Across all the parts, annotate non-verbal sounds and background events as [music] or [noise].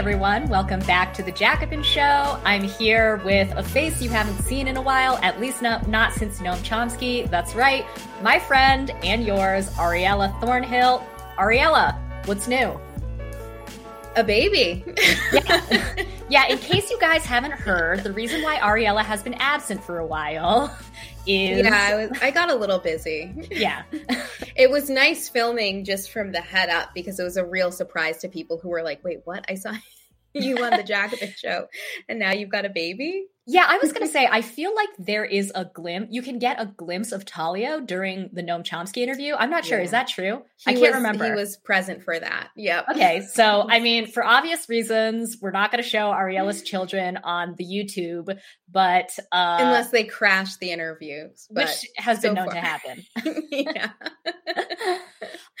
everyone. Welcome back to the Jacobin Show. I'm here with a face you haven't seen in a while, at least not, not since Noam Chomsky. That's right, my friend and yours, Ariella Thornhill. Ariella, what's new? A baby. yeah. yeah, in case you guys haven't heard, the reason why Ariella has been absent for a while is yeah I, was, I got a little busy yeah it was nice filming just from the head up because it was a real surprise to people who were like wait what i saw [laughs] you on the Jacobin show and now you've got a baby yeah, I was going [laughs] to say, I feel like there is a glimpse. You can get a glimpse of Talio during the Noam Chomsky interview. I'm not sure. Yeah. Is that true? He I can't was, remember. He was present for that. Yep. Okay. So, I [laughs] mean, for obvious reasons, we're not going to show Ariella's [laughs] children on the YouTube, but. Uh, Unless they crash the interviews. Which has so been known far. to happen. yeah.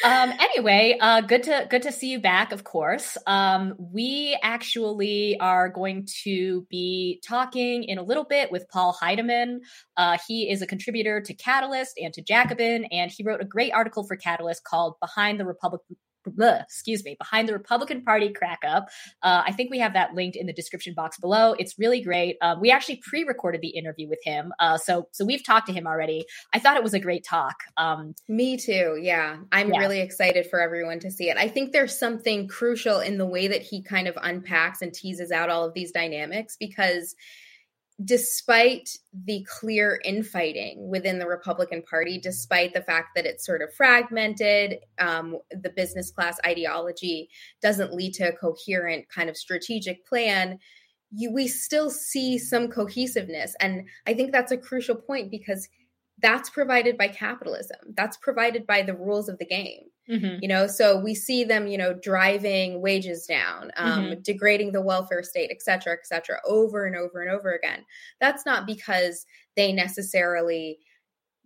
um, anyway, uh, good to good to see you back, of course. Um, we actually are going to be talking in a little bit with Paul Heideman. Uh, he is a contributor to Catalyst and to Jacobin, and he wrote a great article for Catalyst called Behind the Republic Bleh, excuse me, behind the Republican Party crack up. Uh, I think we have that linked in the description box below. It's really great. Um, we actually pre-recorded the interview with him, uh, so so we've talked to him already. I thought it was a great talk. Um, Me too. Yeah, I'm yeah. really excited for everyone to see it. I think there's something crucial in the way that he kind of unpacks and teases out all of these dynamics because despite the clear infighting within the Republican Party, despite the fact that it's sort of fragmented, um, the business class ideology doesn't lead to a coherent kind of strategic plan. You, we still see some cohesiveness. And I think that's a crucial point because that's provided by capitalism. That's provided by the rules of the game. Mm-hmm. You know, so we see them, you know, driving wages down, um, mm-hmm. degrading the welfare state, et cetera, et cetera, over and over and over again. That's not because they necessarily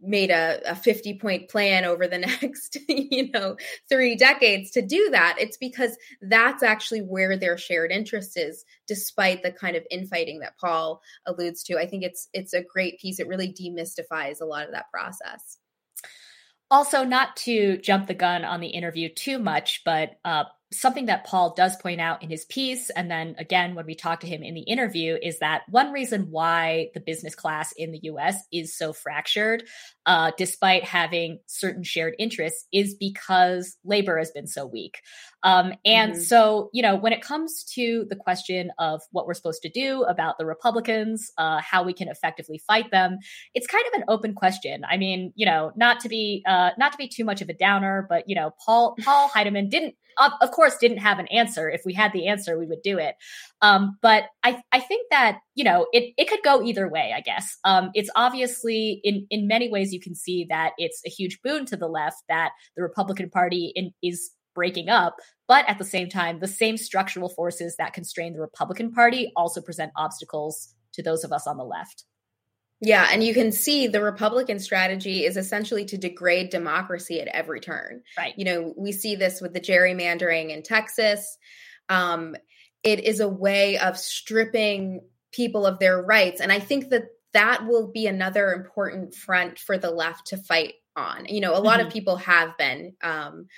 made a, a 50 point plan over the [laughs] next you know three decades to do that it's because that's actually where their shared interest is despite the kind of infighting that paul alludes to. I think it's it's a great piece. It really demystifies a lot of that process. Also not to jump the gun on the interview too much but uh, something that Paul does point out in his piece, and then again when we talk to him in the interview, is that one reason why the business class in the US is so fractured, uh, despite having certain shared interests, is because labor has been so weak. Um, and mm-hmm. so, you know, when it comes to the question of what we're supposed to do about the Republicans, uh, how we can effectively fight them, it's kind of an open question. I mean, you know, not to be uh, not to be too much of a downer, but you know, Paul Paul Heideman didn't of course didn't have an answer. If we had the answer we would do it. Um, but I, I think that you know it, it could go either way i guess. Um, it's obviously in, in many ways you can see that it's a huge boon to the left that the republican party in, is breaking up but at the same time the same structural forces that constrain the republican party also present obstacles to those of us on the left yeah, and you can see the Republican strategy is essentially to degrade democracy at every turn. Right. You know, we see this with the gerrymandering in Texas. Um, it is a way of stripping people of their rights. And I think that that will be another important front for the left to fight on. You know, a lot mm-hmm. of people have been, um,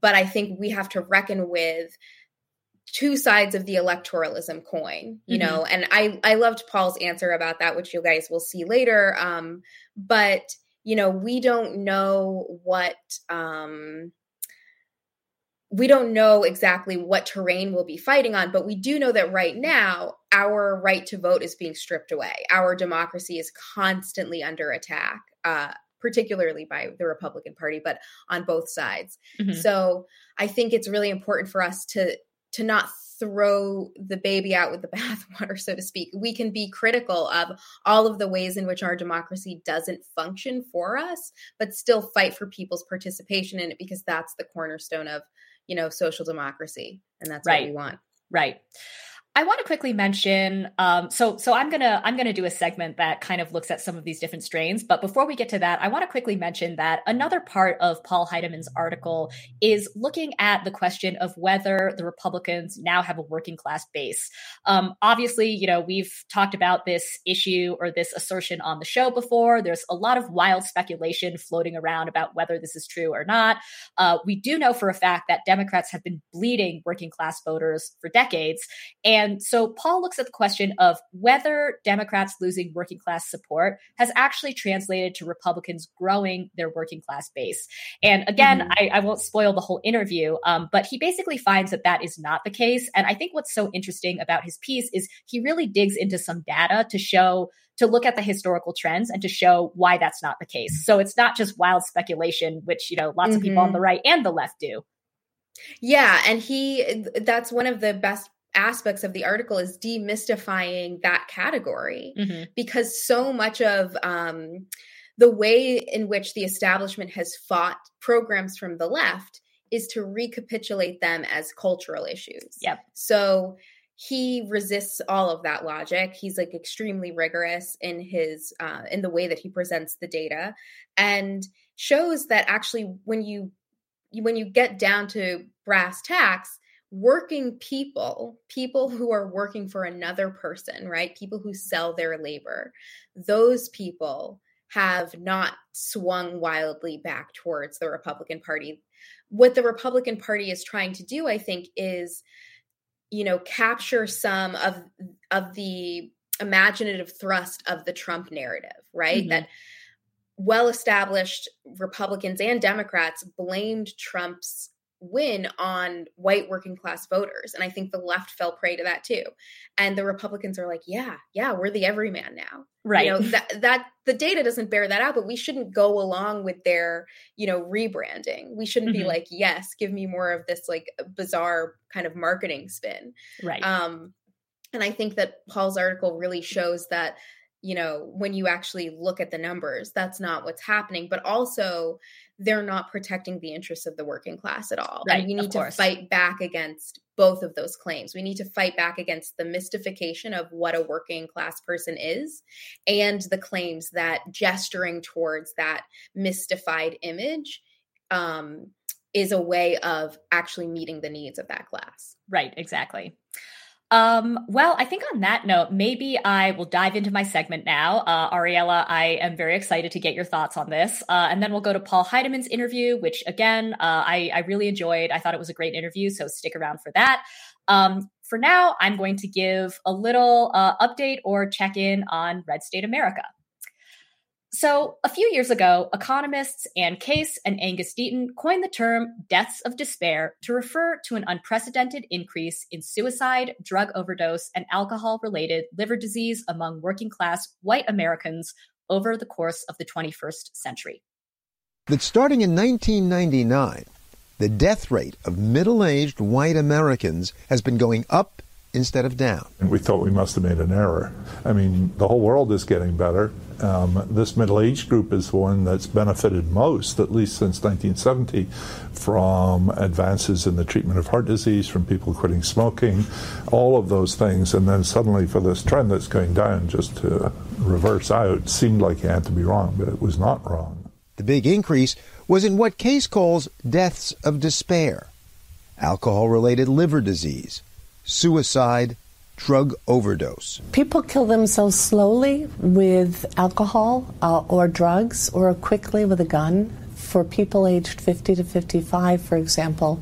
but I think we have to reckon with two sides of the electoralism coin you mm-hmm. know and i i loved paul's answer about that which you guys will see later um but you know we don't know what um we don't know exactly what terrain we'll be fighting on, but we do know that right now our right to vote is being stripped away. Our democracy is constantly under attack, uh, particularly by the Republican Party, but on both sides. Mm-hmm. So I think it's really important for us to to not throw the baby out with the [laughs] bathwater, so to speak. We can be critical of all of the ways in which our democracy doesn't function for us, but still fight for people's participation in it because that's the cornerstone of, you know, social democracy. And that's right. what we want. Right. I want to quickly mention. Um, so, so I'm gonna I'm gonna do a segment that kind of looks at some of these different strains. But before we get to that, I want to quickly mention that another part of Paul Heideman's article is looking at the question of whether the Republicans now have a working class base. Um, obviously, you know we've talked about this issue or this assertion on the show before. There's a lot of wild speculation floating around about whether this is true or not. Uh, we do know for a fact that Democrats have been bleeding working class voters for decades, and and so Paul looks at the question of whether Democrats losing working class support has actually translated to Republicans growing their working class base. And again, mm-hmm. I, I, won't spoil the whole interview, um, but he basically finds that that is not the case. And I think what's so interesting about his piece is he really digs into some data to show to look at the historical trends and to show why that's not the case. So it's not just wild speculation, which, you know, lots mm-hmm. of people on the mm-hmm. right and the left do. Yeah, and he that's one of the best aspects of the article is demystifying that category mm-hmm. because so much of um, the way in which the establishment has fought programs from the left is to recapitulate them as cultural issues. Yep. So he resists all of that logic. He's like extremely rigorous in his uh, in the way that he presents the data, and shows that actually when you when you get down to brass tacks, working people, people who are working for another person, right? People who sell their labor, those people have not swung wildly back towards the Republican Party. What the Republican Party is trying to do, I think, is you know capture some of of the imaginative thrust of the Trump narrative, right? Mm-hmm. That well established Republicans and Democrats blamed Trump's win on white working class voters. And i think the left fell prey to that too. And the republicans are like yeah yeah we're the everyman now. Right. you know that that the data doesn't bear that out but we shouldn't go along with their you know rebranding. We shouldn't mm-hmm. be like yes give me more of this like bizarre kind of marketing spin. Right. Um and i think that paul's article really shows that you know when you actually look at the numbers that's not what's happening. But also they're not protecting the interests of the working class at all. Right, and we need to fight back against both of those claims. We need to fight back against the mystification of what a working class person is and the claims that gesturing towards that mystified image um, is a way of actually meeting the needs of that class. Right, exactly. Um, well, I think on that note, maybe I will dive into my segment now. Uh, Ariella, I am very excited to get your thoughts on this. Uh, and then we'll go to Paul Heideman's interview, which again, uh, I, I, really enjoyed. I thought it was a great interview, so stick around for that. Um, for now, I'm going to give a little uh, update or check in on Red State America. So, a few years ago, economists Anne Case and Angus Deaton coined the term deaths of despair to refer to an unprecedented increase in suicide, drug overdose, and alcohol related liver disease among working class white Americans over the course of the 21st century. That starting in 1999, the death rate of middle aged white Americans has been going up instead of down. And we thought we must have made an error. I mean, the whole world is getting better. Um, this middle age group is the one that's benefited most, at least since 1970, from advances in the treatment of heart disease, from people quitting smoking, all of those things. And then suddenly, for this trend that's going down, just to reverse out, seemed like it had to be wrong, but it was not wrong. The big increase was in what Case calls deaths of despair alcohol related liver disease, suicide, drug overdose. People kill themselves slowly with alcohol uh, or drugs or quickly with a gun. For people aged 50 to 55, for example,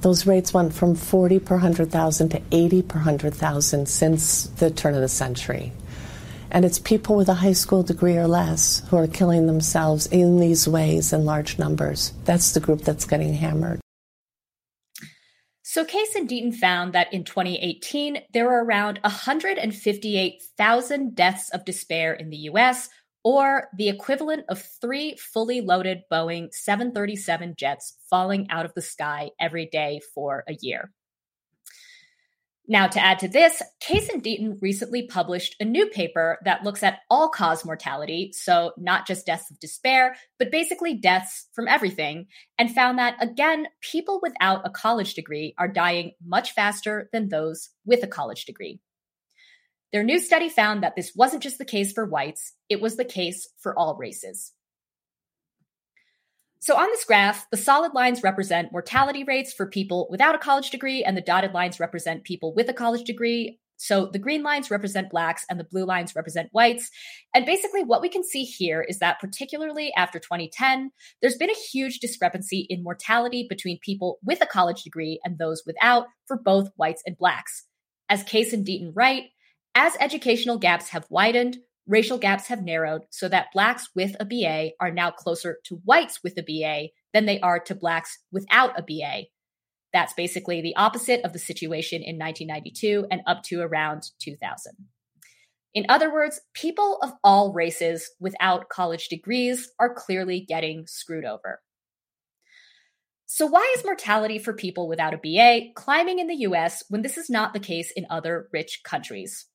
those rates went from 40 per 100,000 to 80 per 100,000 since the turn of the century. And it's people with a high school degree or less who are killing themselves in these ways in large numbers. That's the group that's getting hammered. So Case and Deaton found that in 2018, there were around 158,000 deaths of despair in the US, or the equivalent of three fully loaded Boeing 737 jets falling out of the sky every day for a year. Now, to add to this, Case and Deaton recently published a new paper that looks at all cause mortality, so not just deaths of despair, but basically deaths from everything, and found that, again, people without a college degree are dying much faster than those with a college degree. Their new study found that this wasn't just the case for whites, it was the case for all races. So on this graph, the solid lines represent mortality rates for people without a college degree, and the dotted lines represent people with a college degree. So the green lines represent blacks and the blue lines represent whites. And basically, what we can see here is that, particularly after 2010, there's been a huge discrepancy in mortality between people with a college degree and those without for both whites and blacks. As Case and Deaton write, as educational gaps have widened, racial gaps have narrowed so that blacks with a BA are now closer to whites with a BA than they are to blacks without a BA. That's basically the opposite of the situation in 1992 and up to around 2000. In other words, people of all races without college degrees are clearly getting screwed over. So, why is mortality for people without a BA climbing in the US when this is not the case in other rich countries?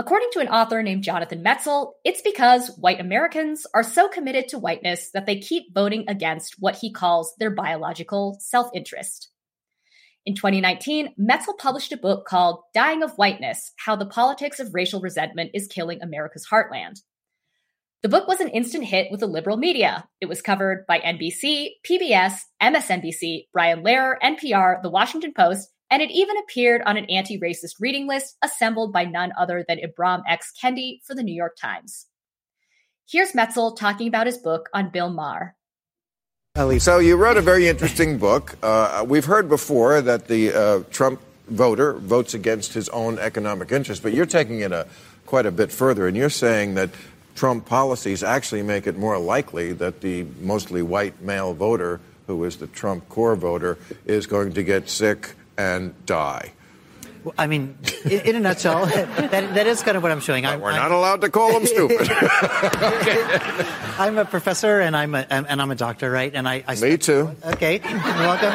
According to an author named Jonathan Metzl, it's because white Americans are so committed to whiteness that they keep voting against what he calls their biological self interest. In 2019, Metzl published a book called Dying of Whiteness How the Politics of Racial Resentment is Killing America's Heartland. The book was an instant hit with the liberal media. It was covered by NBC, PBS, MSNBC, Brian Lehrer, NPR, The Washington Post, and it even appeared on an anti racist reading list assembled by none other than Ibram X. Kendi for the New York Times. Here's Metzl talking about his book on Bill Maher. So, you wrote a very interesting book. Uh, we've heard before that the uh, Trump voter votes against his own economic interests, but you're taking it a, quite a bit further, and you're saying that Trump policies actually make it more likely that the mostly white male voter, who is the Trump core voter, is going to get sick and die. I mean, in, in, a nutshell, [laughs] that, that is kind of what I'm showing. I'm, we're not I'm, allowed to call them stupid. [laughs] I'm a professor and I'm a and I'm a doctor, right? And I, I me too. Okay, welcome. [laughs]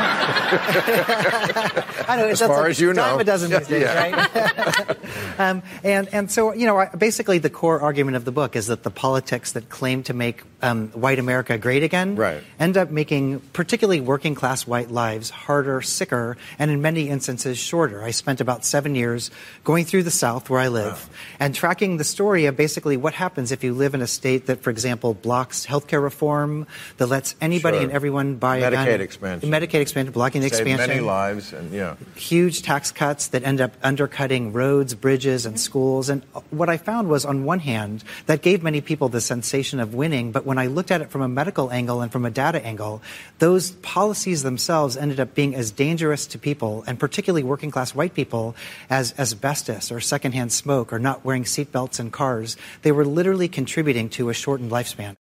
I know as far like as you know, a dozen these days, yeah. right? um, and and so you know, basically, the core argument of the book is that the politics that claim to make um, white America great again right. end up making particularly working class white lives harder, sicker, and in many instances shorter. I spent about seven years going through the South where I live wow. and tracking the story of basically what happens if you live in a state that, for example, blocks healthcare reform, that lets anybody sure. and everyone buy Medicaid a gun, expansion. Medicaid expansion, blocking the Save expansion. many lives and yeah. Huge tax cuts that end up undercutting roads, bridges, and schools. And what I found was on one hand, that gave many people the sensation of winning, but when I looked at it from a medical angle and from a data angle, those policies themselves ended up being as dangerous to people, and particularly working class white people, as asbestos or secondhand smoke or not wearing seatbelts in cars. They were literally contributing to a shortened lifespan.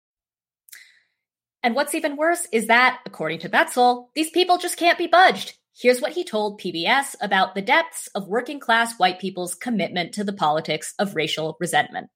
And what's even worse is that, according to Metzl, these people just can't be budged. Here's what he told PBS about the depths of working class white people's commitment to the politics of racial resentment.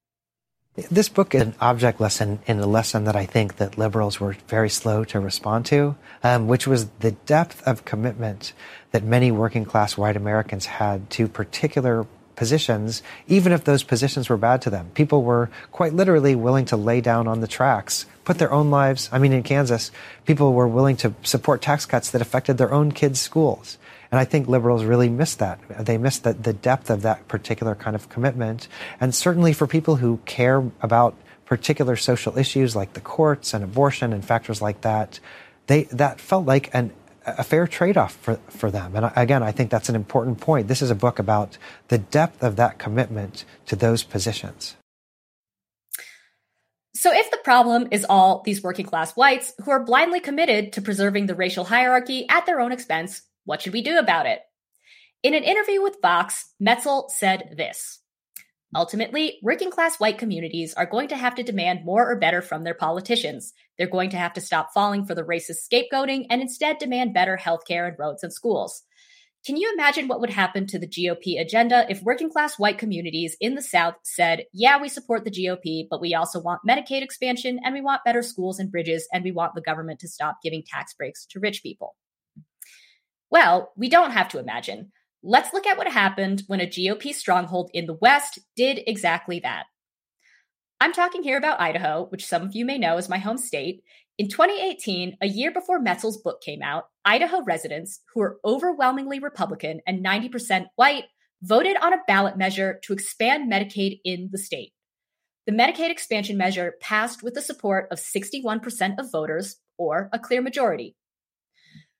This book is an object lesson in a lesson that I think that liberals were very slow to respond to, um, which was the depth of commitment that many working class white Americans had to particular positions, even if those positions were bad to them. People were quite literally willing to lay down on the tracks, put their own lives. I mean, in Kansas, people were willing to support tax cuts that affected their own kids' schools. And I think liberals really miss that. They miss the, the depth of that particular kind of commitment. And certainly for people who care about particular social issues like the courts and abortion and factors like that, they, that felt like an, a fair trade-off for, for them. And again, I think that's an important point. This is a book about the depth of that commitment to those positions. So, if the problem is all these working class whites who are blindly committed to preserving the racial hierarchy at their own expense, what should we do about it? In an interview with Vox, Metzl said this Ultimately, working class white communities are going to have to demand more or better from their politicians. They're going to have to stop falling for the racist scapegoating and instead demand better healthcare and roads and schools. Can you imagine what would happen to the GOP agenda if working class white communities in the South said, yeah, we support the GOP, but we also want Medicaid expansion and we want better schools and bridges and we want the government to stop giving tax breaks to rich people? Well, we don't have to imagine. let's look at what happened when a GOP stronghold in the West did exactly that. I'm talking here about Idaho, which some of you may know is my home state. In 2018, a year before Metzl's book came out, Idaho residents, who are overwhelmingly Republican and 90% white, voted on a ballot measure to expand Medicaid in the state. The Medicaid expansion measure passed with the support of 61% of voters, or a clear majority.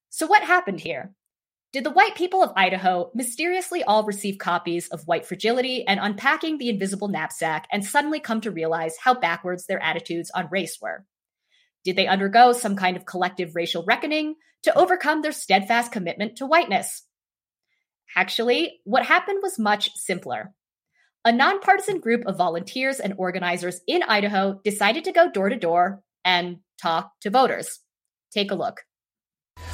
So, what happened here? Did the white people of Idaho mysteriously all receive copies of White Fragility and Unpacking the Invisible Knapsack and suddenly come to realize how backwards their attitudes on race were? Did they undergo some kind of collective racial reckoning to overcome their steadfast commitment to whiteness? Actually, what happened was much simpler. A nonpartisan group of volunteers and organizers in Idaho decided to go door to door and talk to voters. Take a look.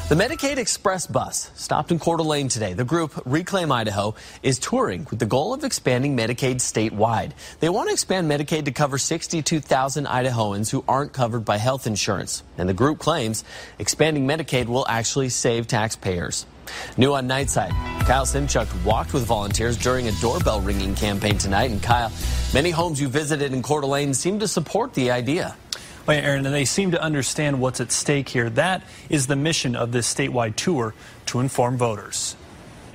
The Medicaid Express bus stopped in Coeur d'Alene today. The group Reclaim Idaho is touring with the goal of expanding Medicaid statewide. They want to expand Medicaid to cover 62,000 Idahoans who aren't covered by health insurance. And the group claims expanding Medicaid will actually save taxpayers. New on Nightside, Kyle Simchuk walked with volunteers during a doorbell ringing campaign tonight. And Kyle, many homes you visited in Coeur d'Alene seem to support the idea. Well, Aaron, and they seem to understand what's at stake here. That is the mission of this statewide tour to inform voters.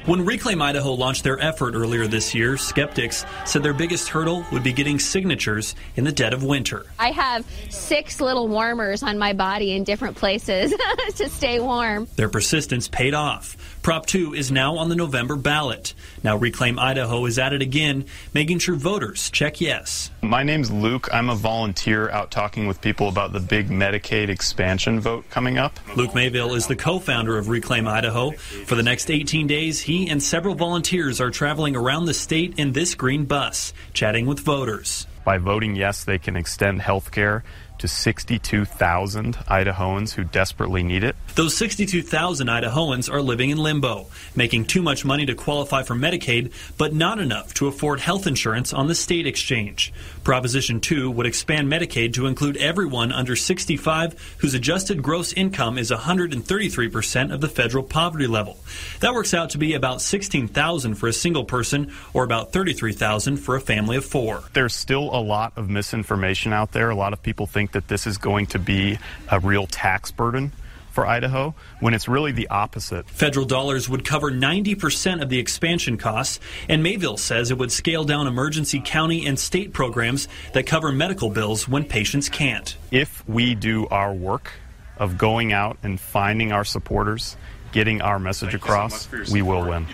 When Reclaim Idaho launched their effort earlier this year, skeptics said their biggest hurdle would be getting signatures in the dead of winter. I have six little warmers on my body in different places [laughs] to stay warm. Their persistence paid off. Prop 2 is now on the November ballot. Now Reclaim Idaho is at it again, making sure voters check yes. My name's Luke. I'm a volunteer out talking with people about the big Medicaid expansion vote coming up. Luke Mayville is the co-founder of Reclaim Idaho. For the next 18 days, he and several volunteers are traveling around the state in this green bus, chatting with voters. By voting yes, they can extend health care to 62,000 Idahoans who desperately need it. Those 62,000 Idahoans are living in limbo, making too much money to qualify for Medicaid, but not enough to afford health insurance on the state exchange. Proposition 2 would expand Medicaid to include everyone under 65 whose adjusted gross income is 133% of the federal poverty level. That works out to be about 16,000 for a single person or about 33,000 for a family of 4. There's still a lot of misinformation out there. A lot of people think that this is going to be a real tax burden for Idaho when it's really the opposite. Federal dollars would cover 90% of the expansion costs, and Mayville says it would scale down emergency county and state programs that cover medical bills when patients can't. If we do our work of going out and finding our supporters, getting our message across, we will win.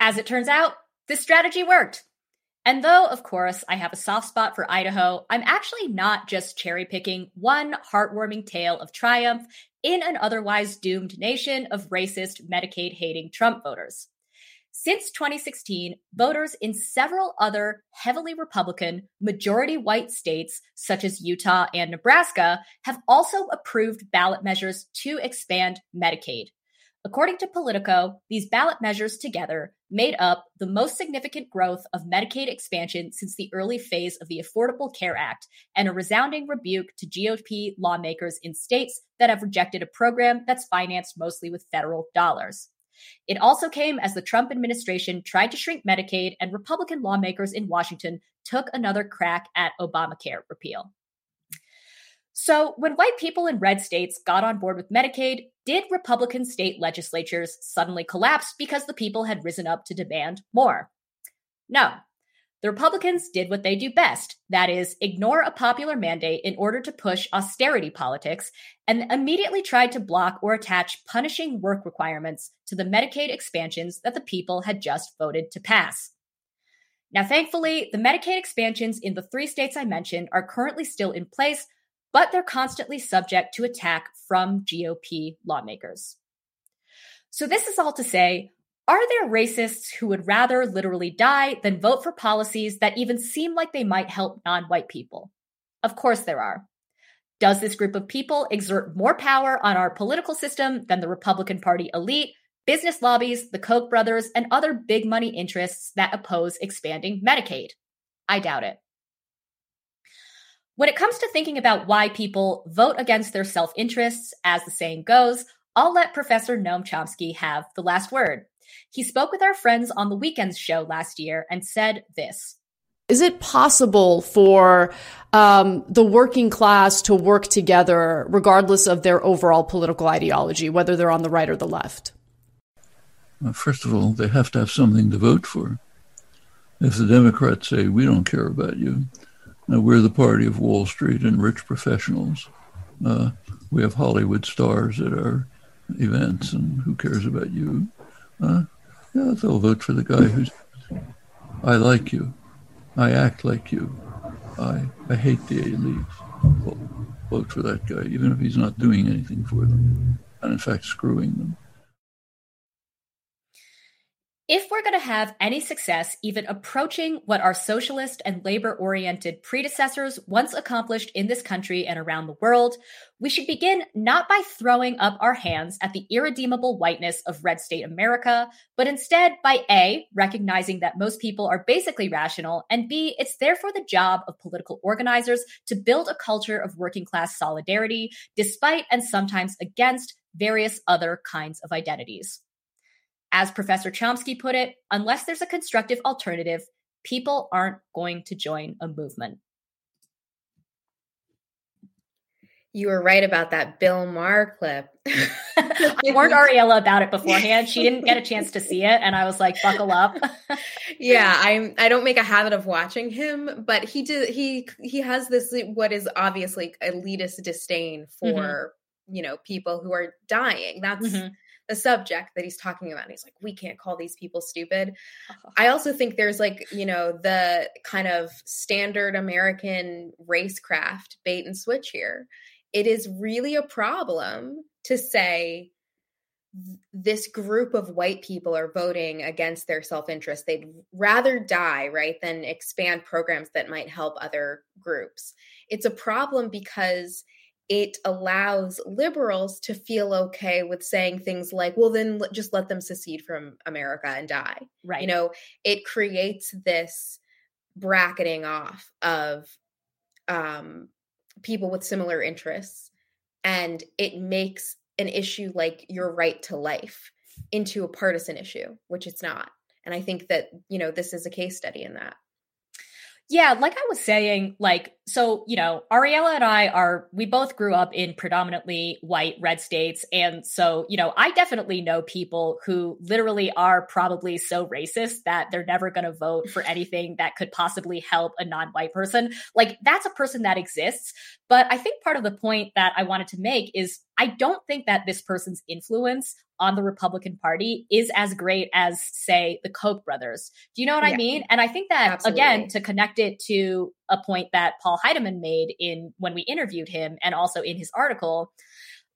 As it turns out, this strategy worked. And though, of course, I have a soft spot for Idaho, I'm actually not just cherry picking one heartwarming tale of triumph in an otherwise doomed nation of racist, Medicaid hating Trump voters. Since 2016, voters in several other heavily Republican, majority white states, such as Utah and Nebraska, have also approved ballot measures to expand Medicaid. According to Politico, these ballot measures together made up the most significant growth of Medicaid expansion since the early phase of the Affordable Care Act and a resounding rebuke to GOP lawmakers in states that have rejected a program that's financed mostly with federal dollars. It also came as the Trump administration tried to shrink Medicaid and Republican lawmakers in Washington took another crack at Obamacare repeal. So, when white people in red states got on board with Medicaid, did Republican state legislatures suddenly collapse because the people had risen up to demand more? No. The Republicans did what they do best that is, ignore a popular mandate in order to push austerity politics and immediately tried to block or attach punishing work requirements to the Medicaid expansions that the people had just voted to pass. Now, thankfully, the Medicaid expansions in the three states I mentioned are currently still in place but they're constantly subject to attack from GOP lawmakers. So, this is all to say are there racists who would rather literally die than vote for policies that even seem like they might help non white people? Of course, there are. Does this group of people exert more power on our political system than the Republican Party elite, business lobbies, the Koch brothers, and other big money interests that oppose expanding Medicaid? I doubt it. When it comes to thinking about why people vote against their self interests, as the saying goes, I'll let Professor Noam Chomsky have the last word. He spoke with our friends on the Weekends show last year and said this. Is it possible for um, the working class to work together regardless of their overall political ideology, whether they're on the right or the left? Well, first of all, they have to have something to vote for. If the Democrats say, we don't care about you, now we're the party of Wall Street and rich professionals, uh, we have Hollywood stars at our events, and who cares about you? Uh, yeah, they'll vote for the guy who's, I like you. I act like you. I, I hate the elites. Well, vote for that guy, even if he's not doing anything for them, and in fact screwing them. If we're going to have any success even approaching what our socialist and labor oriented predecessors once accomplished in this country and around the world, we should begin not by throwing up our hands at the irredeemable whiteness of red state America, but instead by A, recognizing that most people are basically rational, and B, it's therefore the job of political organizers to build a culture of working class solidarity, despite and sometimes against various other kinds of identities. As Professor Chomsky put it, unless there's a constructive alternative, people aren't going to join a movement. You were right about that Bill Maher clip. [laughs] I warned Ariella about it beforehand. She didn't get a chance to see it, and I was like, "Buckle up." [laughs] yeah, I'm. I don't make a habit of watching him, but he did. He he has this what is obviously elitist disdain for mm-hmm. you know people who are dying. That's. Mm-hmm the subject that he's talking about. He's like, we can't call these people stupid. Uh-huh. I also think there's like, you know, the kind of standard American racecraft bait and switch here. It is really a problem to say this group of white people are voting against their self-interest they'd rather die right than expand programs that might help other groups it's a problem because it allows liberals to feel okay with saying things like, well, then just let them secede from America and die. Right. You know, it creates this bracketing off of um, people with similar interests. And it makes an issue like your right to life into a partisan issue, which it's not. And I think that, you know, this is a case study in that. Yeah, like I was saying, like, so, you know, Ariella and I are, we both grew up in predominantly white red states. And so, you know, I definitely know people who literally are probably so racist that they're never going to vote for anything that could possibly help a non white person. Like, that's a person that exists. But I think part of the point that I wanted to make is I don't think that this person's influence on the Republican Party is as great as, say, the Koch brothers. Do you know what yeah. I mean? And I think that Absolutely. again, to connect it to a point that Paul Heideman made in when we interviewed him and also in his article,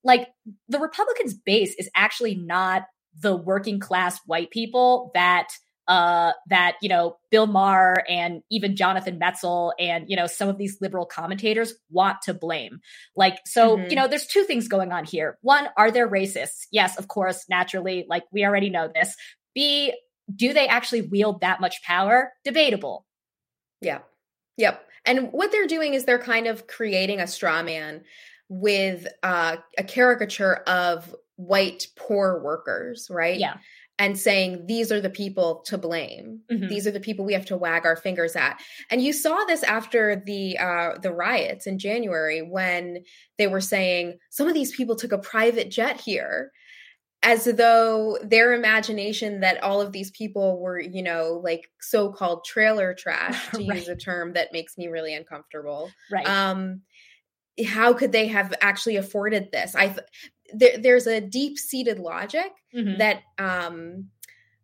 like the Republicans' base is actually not the working class white people that uh, that you know Bill Maher and even Jonathan Metzl and you know some of these liberal commentators want to blame. Like so, mm-hmm. you know, there's two things going on here. One, are there racists? Yes, of course, naturally. Like we already know this. B, do they actually wield that much power? Debatable. Yeah. Yep. And what they're doing is they're kind of creating a straw man with uh, a caricature of white poor workers, right? Yeah and saying these are the people to blame mm-hmm. these are the people we have to wag our fingers at and you saw this after the uh, the riots in january when they were saying some of these people took a private jet here as though their imagination that all of these people were you know like so-called trailer trash [laughs] to right. use a term that makes me really uncomfortable right um how could they have actually afforded this i there, there's a deep seated logic mm-hmm. that um,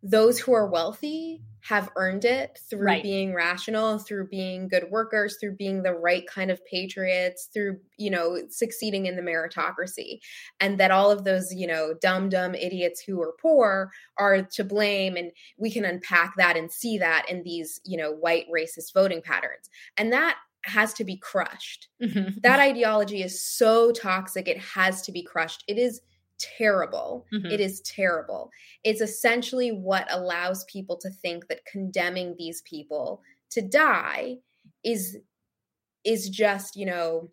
those who are wealthy have earned it through right. being rational through being good workers through being the right kind of patriots through you know succeeding in the meritocracy and that all of those you know dumb dumb idiots who are poor are to blame and we can unpack that and see that in these you know white racist voting patterns and that has to be crushed. Mm-hmm. That ideology is so toxic, it has to be crushed. It is terrible. Mm-hmm. It is terrible. It's essentially what allows people to think that condemning these people to die is is just, you know,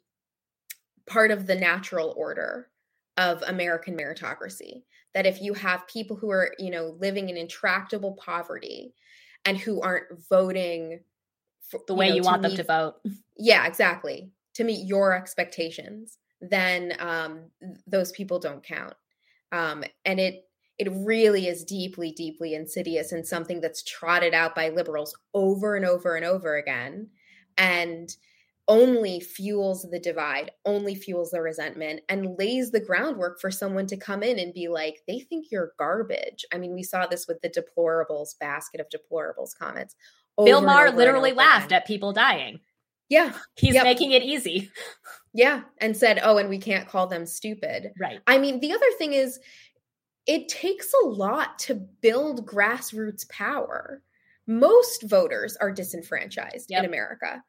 part of the natural order of American meritocracy. That if you have people who are, you know, living in intractable poverty and who aren't voting for, the way you, know, you want meet, them to vote. Yeah, exactly. To meet your expectations, then um, those people don't count. Um, and it it really is deeply, deeply insidious and something that's trotted out by liberals over and over and over again. And only fuels the divide, only fuels the resentment, and lays the groundwork for someone to come in and be like, they think you're garbage. I mean, we saw this with the deplorables basket of deplorables comments. Bill Maher literally laughed again. at people dying. Yeah. He's yep. making it easy. [laughs] Yeah. And said, oh, and we can't call them stupid. Right. I mean, the other thing is, it takes a lot to build grassroots power. Most voters are disenfranchised yep. in America.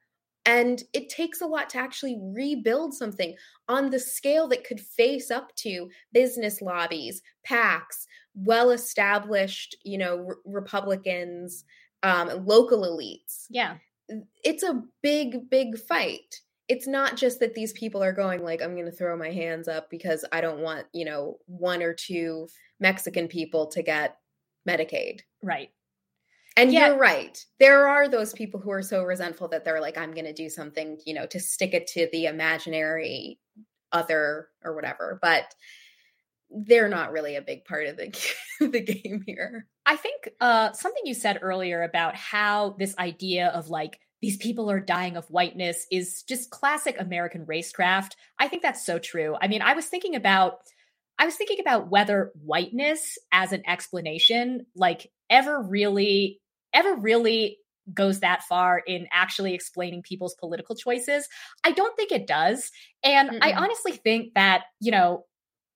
And it takes a lot to actually rebuild something on the scale that could face up to business lobbies, PACs, well established, you know, r- Republicans, um, local elites. Yeah. It's a big, big fight. It's not just that these people are going like, I'm going to throw my hands up because I don't want, you know, one or two Mexican people to get Medicaid. Right. And yeah. you're right. There are those people who are so resentful that they're like, I'm going to do something, you know, to stick it to the imaginary other or whatever. But they're not really a big part of the [laughs] the game here. I think uh, something you said earlier about how this idea of like these people are dying of whiteness is just classic American racecraft. I think that's so true. I mean, I was thinking about I was thinking about whether whiteness as an explanation like ever really ever really goes that far in actually explaining people's political choices. I don't think it does. And Mm-mm. I honestly think that, you know,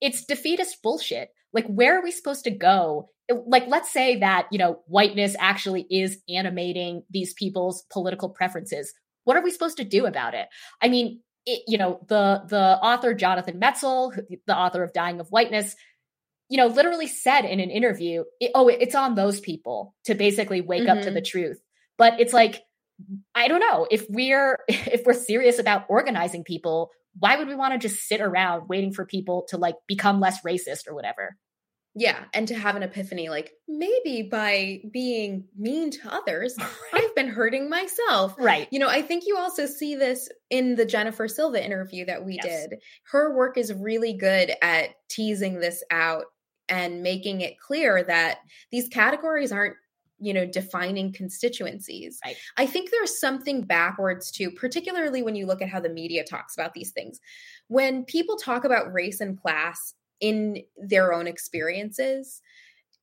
it's defeatist bullshit. Like, where are we supposed to go? Like, let's say that, you know, whiteness actually is animating these people's political preferences. What are we supposed to do about it? I mean, it, you know, the the author Jonathan Metzl, the author of Dying of Whiteness, you know, literally said in an interview, it, "Oh, it's on those people to basically wake mm-hmm. up to the mm-hmm. truth." But it's like, I don't know if we're [laughs] if we're serious about organizing people, why would we want to just sit around waiting for people to like become less racist or whatever? Yeah, and to have an epiphany like maybe by being mean to others, [laughs] I've been hurting myself. Right. You know, I think you also see this in the Jennifer Silva interview that we yes. did. Her work is really good at teasing this out and making it clear that these categories aren't you know defining constituencies right. i think there's something backwards too particularly when you look at how the media talks about these things when people talk about race and class in their own experiences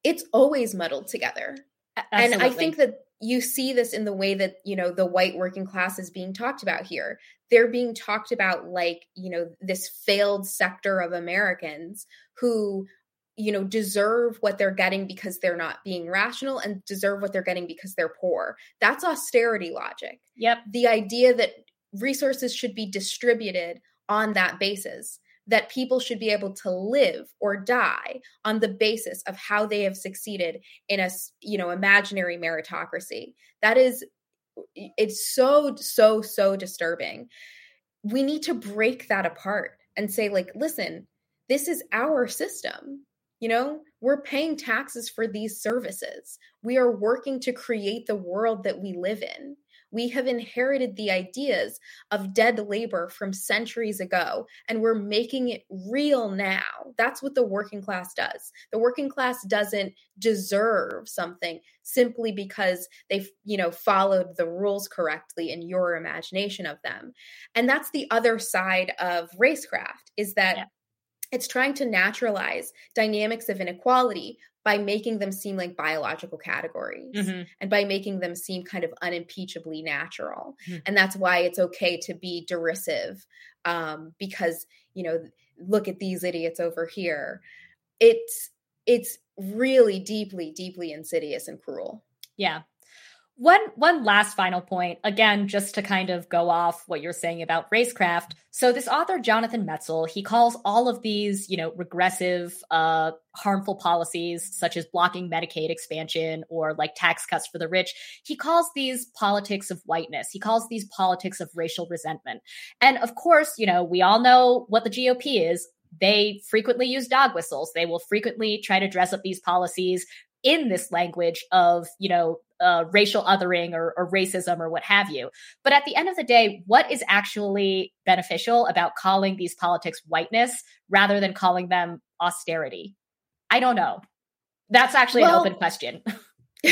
it's always muddled together Absolutely. and i think that you see this in the way that you know the white working class is being talked about here they're being talked about like you know this failed sector of americans who you know deserve what they're getting because they're not being rational and deserve what they're getting because they're poor. That's austerity logic. Yep. The idea that resources should be distributed on that basis that people should be able to live or die on the basis of how they have succeeded in a you know imaginary meritocracy. That is it's so so so disturbing. We need to break that apart and say like listen this is our system you know, we're paying taxes for these services. We are working to create the world that we live in. We have inherited the ideas of dead labor from centuries ago, and we're making it real now. That's what the working class does. The working class doesn't deserve something simply because they've, you know, followed the rules correctly in your imagination of them. And that's the other side of racecraft is that yeah it's trying to naturalize dynamics of inequality by making them seem like biological categories mm-hmm. and by making them seem kind of unimpeachably natural. Mm-hmm. And that's why it's okay to be derisive um, because, you know, look at these idiots over here. It's it's really deeply deeply insidious and cruel. Yeah. One one last final point, again, just to kind of go off what you're saying about racecraft. So this author, Jonathan Metzl, he calls all of these, you know, regressive, uh, harmful policies, such as blocking Medicaid expansion or like tax cuts for the rich. He calls these politics of whiteness. He calls these politics of racial resentment. And of course, you know, we all know what the GOP is they frequently use dog whistles. They will frequently try to dress up these policies in this language of, you know, uh, racial othering or, or racism or what have you. But at the end of the day, what is actually beneficial about calling these politics whiteness rather than calling them austerity? I don't know. That's actually well, an open question. [laughs] [laughs]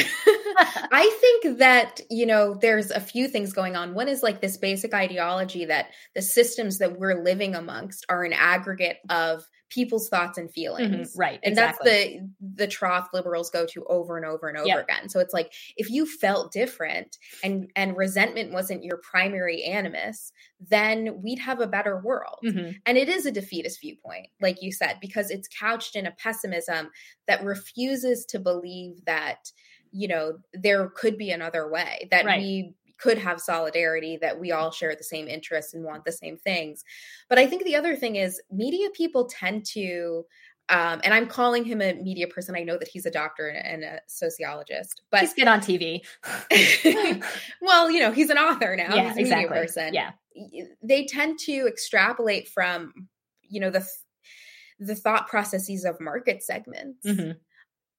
I think that, you know, there's a few things going on. One is like this basic ideology that the systems that we're living amongst are an aggregate of people's thoughts and feelings. Mm-hmm, right. And exactly. that's the the trough liberals go to over and over and over yep. again. So it's like if you felt different and and resentment wasn't your primary animus, then we'd have a better world. Mm-hmm. And it is a defeatist viewpoint, like you said, because it's couched in a pessimism that refuses to believe that you know there could be another way that right. we could have solidarity that we all share the same interests and want the same things but i think the other thing is media people tend to um, and I'm calling him a media person. I know that he's a doctor and a sociologist, but he's been on TV. [laughs] well, you know, he's an author now. Yeah, exactly. media person. Yeah, they tend to extrapolate from, you know, the the thought processes of market segments. Mm-hmm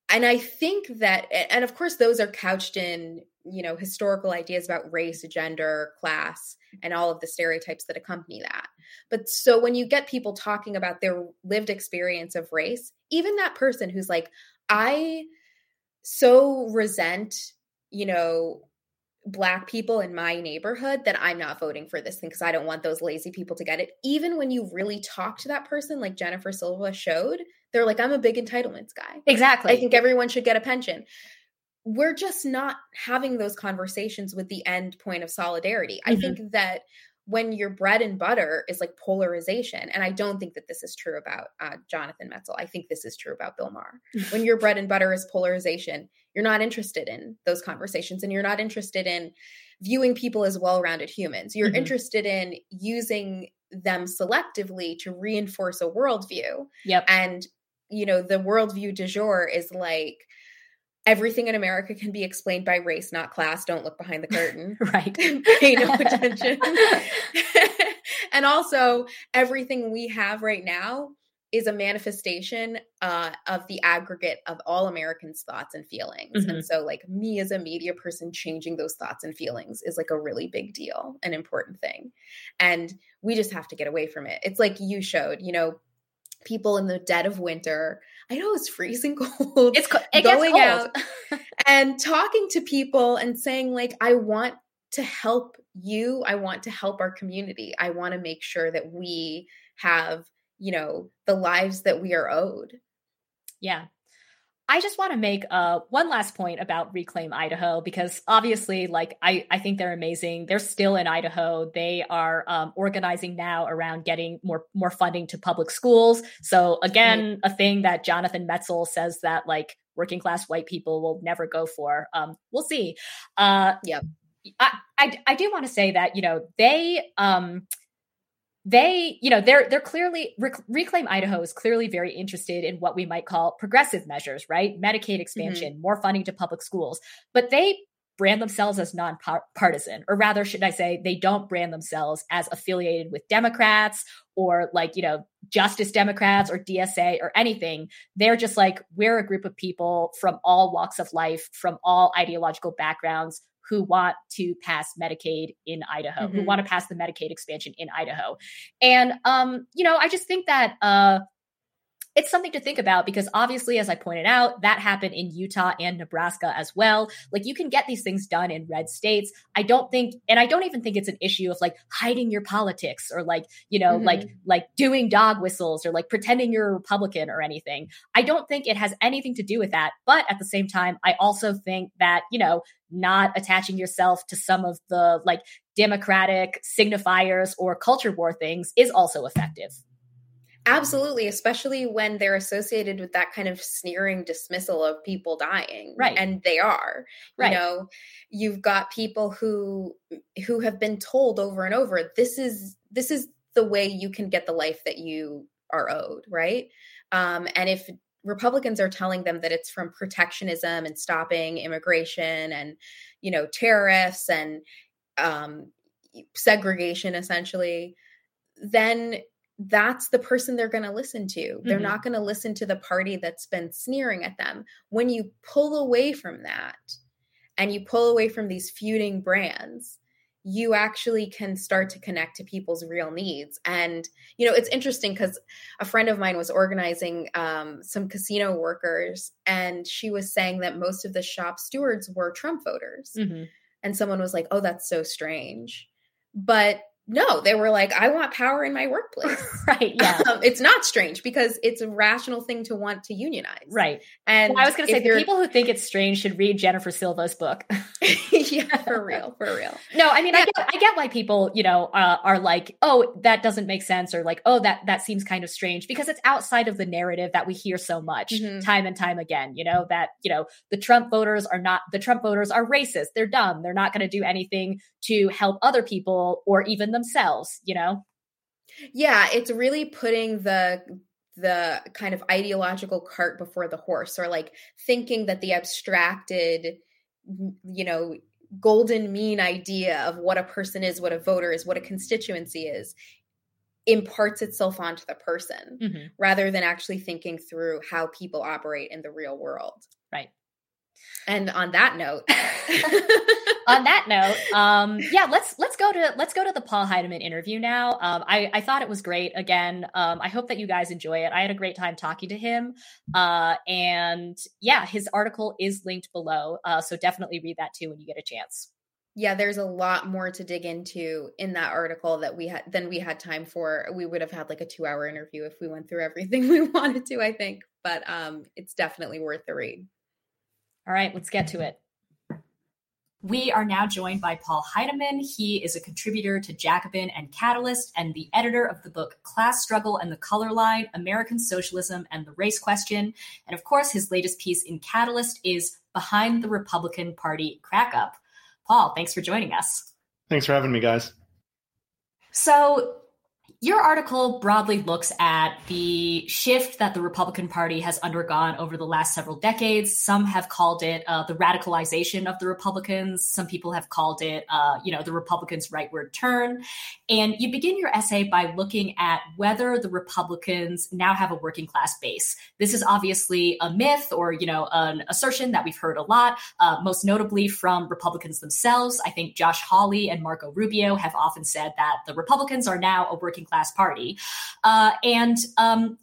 and I think that, and of course, those are couched in, you know, historical ideas about race, gender, class, and all of the stereotypes that accompany that. But so when you get people talking about their lived experience of race, even that person who's like, I so resent, you know, black people in my neighborhood that I'm not voting for this thing because I don't want those lazy people to get it. Even when you really talk to that person, like Jennifer Silva showed, they're like, I'm a big entitlements guy. Exactly. I think everyone should get a pension. We're just not having those conversations with the end point of solidarity. Mm-hmm. I think that when your bread and butter is like polarization, and I don't think that this is true about uh, Jonathan Metzl. I think this is true about Bill Maher. [laughs] when your bread and butter is polarization, you're not interested in those conversations, and you're not interested in viewing people as well-rounded humans. You're mm-hmm. interested in using them selectively to reinforce a worldview. Yep. And you know, the worldview du jour is like everything in America can be explained by race, not class. Don't look behind the [laughs] curtain. right. [laughs] Pay no [laughs] attention. and also, everything we have right now is a manifestation uh, of the aggregate of all Americans' thoughts and feelings. Mm-hmm. And so, like, me as a media person changing those thoughts and feelings is like a really big deal, an important thing. And we just have to get away from it. It's like you showed, you know, people in the dead of winter. I know it's freezing [laughs] cold. It's it going out [laughs] and talking to people and saying like I want to help you. I want to help our community. I want to make sure that we have, you know, the lives that we are owed. Yeah. I just want to make uh, one last point about Reclaim Idaho because obviously, like I, I think they're amazing. They're still in Idaho. They are um, organizing now around getting more more funding to public schools. So again, mm-hmm. a thing that Jonathan Metzl says that like working class white people will never go for. Um, we'll see. Uh, yeah, I, I I do want to say that you know they um they, you know, they're they're clearly Rec- Reclaim Idaho is clearly very interested in what we might call progressive measures, right? Medicaid expansion, mm-hmm. more funding to public schools, but they brand themselves as nonpartisan, or rather, should I say, they don't brand themselves as affiliated with Democrats or like, you know, Justice Democrats or DSA or anything. They're just like, we're a group of people from all walks of life, from all ideological backgrounds who want to pass Medicaid in Idaho, mm-hmm. who want to pass the Medicaid expansion in Idaho. And um, you know, I just think that uh it's something to think about because obviously, as I pointed out, that happened in Utah and Nebraska as well. Like you can get these things done in red states. I don't think, and I don't even think it's an issue of like hiding your politics or like, you know, mm-hmm. like, like doing dog whistles or like pretending you're a Republican or anything. I don't think it has anything to do with that. But at the same time, I also think that, you know, not attaching yourself to some of the like democratic signifiers or culture war things is also effective. Absolutely, especially when they're associated with that kind of sneering dismissal of people dying. Right. And they are. Right. You know, you've got people who who have been told over and over this is this is the way you can get the life that you are owed, right? Um and if Republicans are telling them that it's from protectionism and stopping immigration and you know tariffs and um segregation essentially then that's the person they're going to listen to. They're mm-hmm. not going to listen to the party that's been sneering at them. When you pull away from that and you pull away from these feuding brands, you actually can start to connect to people's real needs. And, you know, it's interesting because a friend of mine was organizing um, some casino workers, and she was saying that most of the shop stewards were Trump voters. Mm-hmm. And someone was like, oh, that's so strange. But no, they were like, I want power in my workplace. [laughs] right. Yeah. [laughs] Um, it's not strange because it's a rational thing to want to unionize. Right. And well, I was going to say, the people who think it's strange should read Jennifer Silva's book. [laughs] yeah, for real. For real. No, I mean, yeah. I, get, I get why people, you know, uh, are like, oh, that doesn't make sense or like, oh, that, that seems kind of strange because it's outside of the narrative that we hear so much mm-hmm. time and time again, you know, that, you know, the Trump voters are not, the Trump voters are racist. They're dumb. They're not going to do anything to help other people or even themselves, you know? Yeah, it's really putting the the kind of ideological cart before the horse or like thinking that the abstracted you know golden mean idea of what a person is what a voter is what a constituency is imparts itself onto the person mm-hmm. rather than actually thinking through how people operate in the real world right and on that note [laughs] on that note, um, yeah, let's let's go to let's go to the Paul Heideman interview now. Um, I I thought it was great. Again, um, I hope that you guys enjoy it. I had a great time talking to him, uh, and yeah, his article is linked below, uh, so definitely read that too when you get a chance. Yeah, there's a lot more to dig into in that article that we had than we had time for. We would have had like a two hour interview if we went through everything [laughs] we wanted to. I think, but um, it's definitely worth the read. All right, let's get to it. We are now joined by Paul Heideman. He is a contributor to Jacobin and Catalyst and the editor of the book Class Struggle and the Color Line American Socialism and the Race Question. And of course, his latest piece in Catalyst is Behind the Republican Party Crack Up. Paul, thanks for joining us. Thanks for having me, guys. So, your article broadly looks at the shift that the Republican Party has undergone over the last several decades. Some have called it uh, the radicalization of the Republicans. Some people have called it, uh, you know, the Republicans' rightward turn. And you begin your essay by looking at whether the Republicans now have a working class base. This is obviously a myth or, you know, an assertion that we've heard a lot, uh, most notably from Republicans themselves. I think Josh Hawley and Marco Rubio have often said that the Republicans are now a working class party. Uh, and um,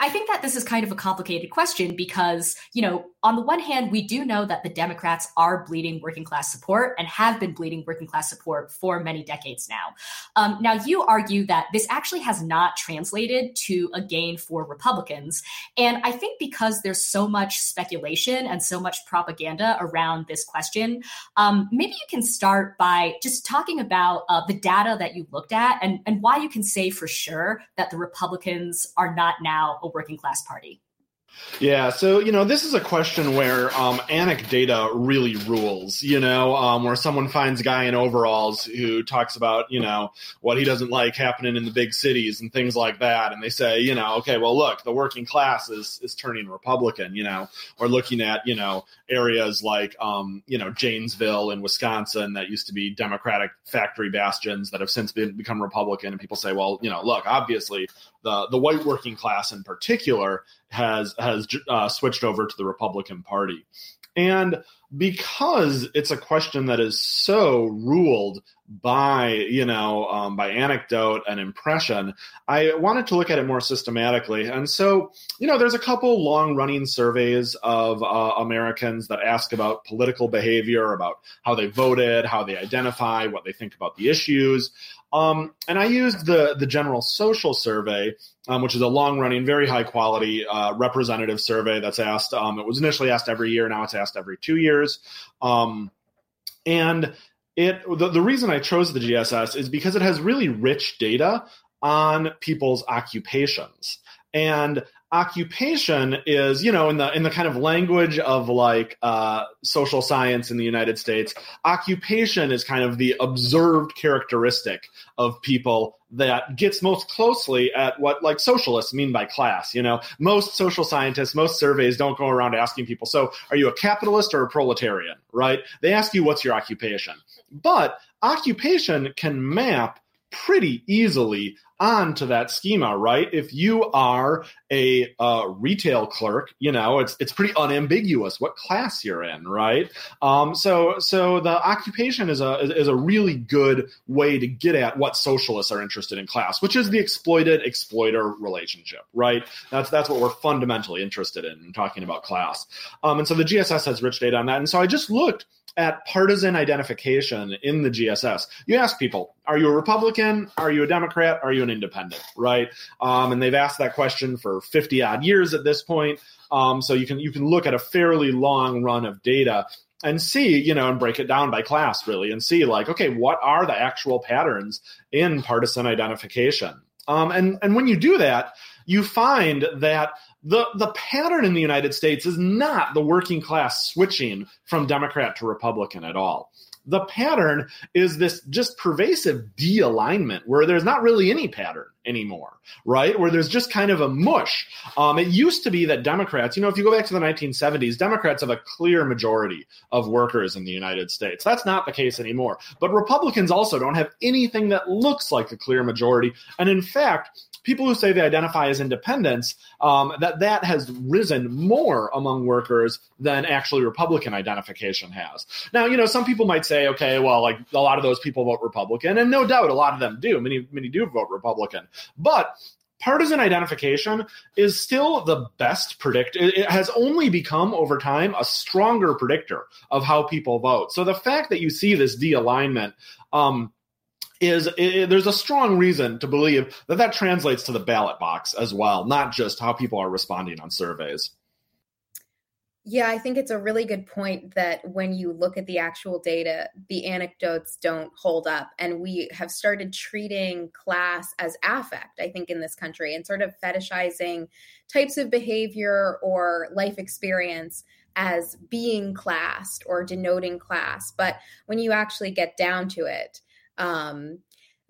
I think that this is kind of a complicated question because, you know, on the one hand, we do know that the Democrats are bleeding working class support and have been bleeding working class support for many decades now. Um, now, you argue that this actually has not translated to a gain for Republicans. And I think because there's so much speculation and so much propaganda around this question, um, maybe you can start by just talking about uh, the data that you looked at and, and why you can say for sure that the Republicans are not now a working class party. Yeah, so you know, this is a question where um, anecdata really rules. You know, um, where someone finds a guy in overalls who talks about you know what he doesn't like happening in the big cities and things like that, and they say, you know, okay, well, look, the working class is is turning Republican. You know, or looking at you know areas like um, you know Janesville in Wisconsin that used to be Democratic factory bastions that have since been become Republican, and people say, well, you know, look, obviously the the white working class in particular has has uh, switched over to the Republican Party, and because it's a question that is so ruled by you know um, by anecdote and impression i wanted to look at it more systematically. And so you know there's a couple long running surveys of uh, americans that ask about political behavior about how they voted how they identify what they think about the issues um, and I used the the general social survey, um, which is a long running, very high quality uh, representative survey that's asked. Um, it was initially asked every year, now it's asked every two years. Um, and it the, the reason I chose the GSS is because it has really rich data on people's occupations. And occupation is you know in the in the kind of language of like uh, social science in the united states occupation is kind of the observed characteristic of people that gets most closely at what like socialists mean by class you know? Most social scientists most surveys don't go around asking people so are you a capitalist or a proletarian? Right? They ask you what's your occupation? But occupation can map pretty easily onto that schema, right? If you are a uh, retail clerk, you know it's it's pretty unambiguous what class you're in, right? Um, so so the occupation is a is a really good way to get at what socialists are interested in class, which is the exploited exploiter relationship, right? That's that's what we're fundamentally interested in, in talking about class. Um, and so the GSS has rich data on that, and so I just looked at partisan identification in the GSS. You ask people, are you a Republican? Are you a Democrat? Are you an independent? Right? Um, and they've asked that question for 50 odd years at this point. Um, so you can you can look at a fairly long run of data and see, you know, and break it down by class really, and see like, okay, what are the actual patterns in partisan identification? Um, and and when you do that, you find that the the pattern in the United States is not the working class switching from Democrat to Republican at all. The pattern is this just pervasive de-alignment where there's not really any pattern anymore, right? Where there's just kind of a mush. Um, it used to be that Democrats, you know, if you go back to the 1970s, Democrats have a clear majority of workers in the United States. That's not the case anymore. But Republicans also don't have anything that looks like a clear majority. And in fact, people who say they identify as independents, um, that that has risen more among workers than actually Republican identification has. Now, you know, some people might say, okay, well, like a lot of those people vote Republican, and no doubt a lot of them do. Many, many do vote Republican, but partisan identification is still the best predictor. It has only become over time a stronger predictor of how people vote. So the fact that you see this de-alignment um, is it, there's a strong reason to believe that that translates to the ballot box as well, not just how people are responding on surveys. Yeah, I think it's a really good point that when you look at the actual data, the anecdotes don't hold up. And we have started treating class as affect, I think, in this country and sort of fetishizing types of behavior or life experience as being classed or denoting class. But when you actually get down to it, um,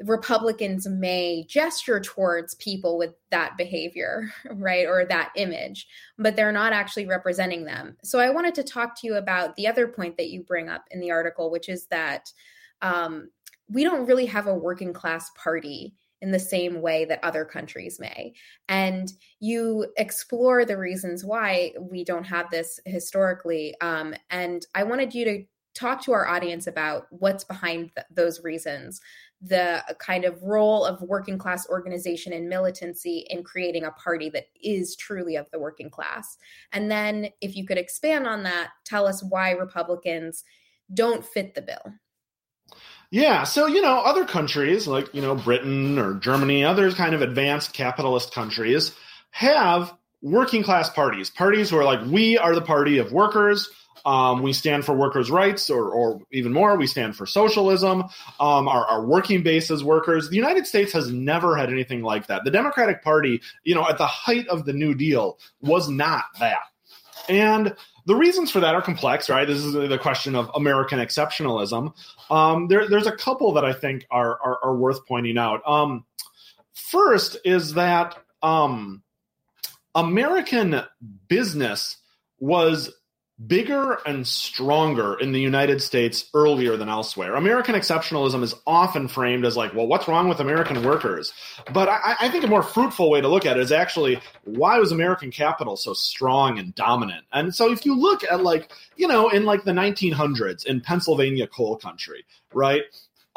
Republicans may gesture towards people with that behavior, [laughs] right, or that image, but they're not actually representing them. So I wanted to talk to you about the other point that you bring up in the article, which is that um, we don't really have a working class party in the same way that other countries may. And you explore the reasons why we don't have this historically. Um, and I wanted you to talk to our audience about what's behind th- those reasons the uh, kind of role of working class organization and militancy in creating a party that is truly of the working class. And then, if you could expand on that, tell us why Republicans don't fit the bill. Yeah, so you know, other countries like you know Britain or Germany, other kind of advanced capitalist countries have working class parties, parties who are like, we are the party of workers. Um, we stand for workers' rights, or, or even more, we stand for socialism. Um, our, our working base as workers. The United States has never had anything like that. The Democratic Party, you know, at the height of the New Deal, was not that. And the reasons for that are complex, right? This is the question of American exceptionalism. Um, there, there's a couple that I think are, are, are worth pointing out. Um, first is that um, American business was bigger and stronger in the United States earlier than elsewhere. American exceptionalism is often framed as like, well, what's wrong with American workers? But I, I, think a more fruitful way to look at it is actually why was American capital so strong and dominant? And so if you look at like, you know, in like the 1900s in Pennsylvania coal country, right?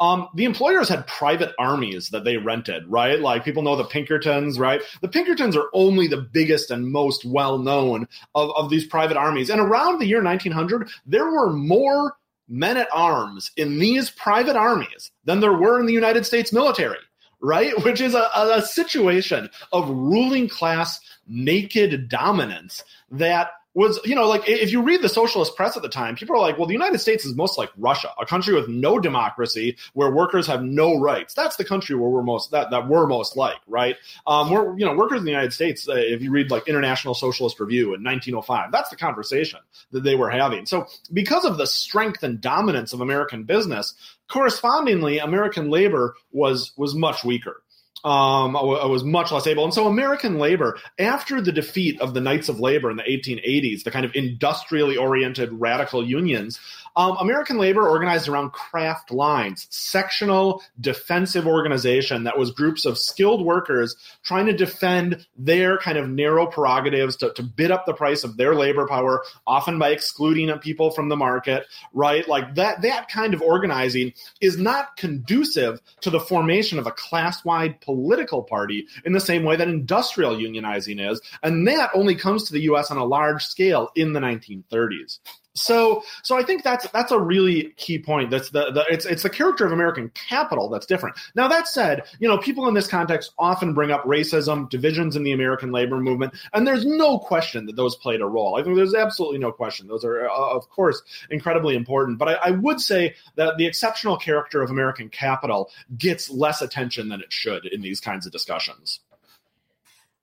Um, the employers had private armies that they rented, right? Like people know the Pinkertons, right? The Pinkertons are only the biggest and most well known of, of these private armies. And around the year 1900, there were more men at arms in these private armies than there were in the United States military, right? [laughs] Which is a, a situation of ruling class naked dominance that was you know like if you read the socialist press at the time people are like well the united states is most like russia a country with no democracy where workers have no rights. That's the country where we're most that, that we're most like right? Um we're you know workers in the united states uh, if you read like international socialist review in 1905 that's the conversation that they were having. So because of the strength and dominance of american business correspondingly american labor was was much weaker um, I was much less able. And so American labor, after the defeat of the Knights of Labor in the 1880s, the kind of industrially oriented radical unions, um, American labor organized around craft lines, sectional defensive organization that was groups of skilled workers trying to defend their kind of narrow prerogatives to, to bid up the price of their labor power, often by excluding people from the market, right? Like that, that kind of organizing is not conducive to the formation of a class wide political party in the same way that industrial unionizing is. And that only comes to the US on a large scale in the 1930s. So, so I think that's that's a really key point. That's the, the it's it's the character of American capital that's different. Now that said, you know, people in this context often bring up racism, divisions in the American labor movement, and there's no question that those played a role. I think there's absolutely no question. Those are, uh, of course, incredibly important. But I, I would say that the exceptional character of American capital gets less attention than it should in these kinds of discussions.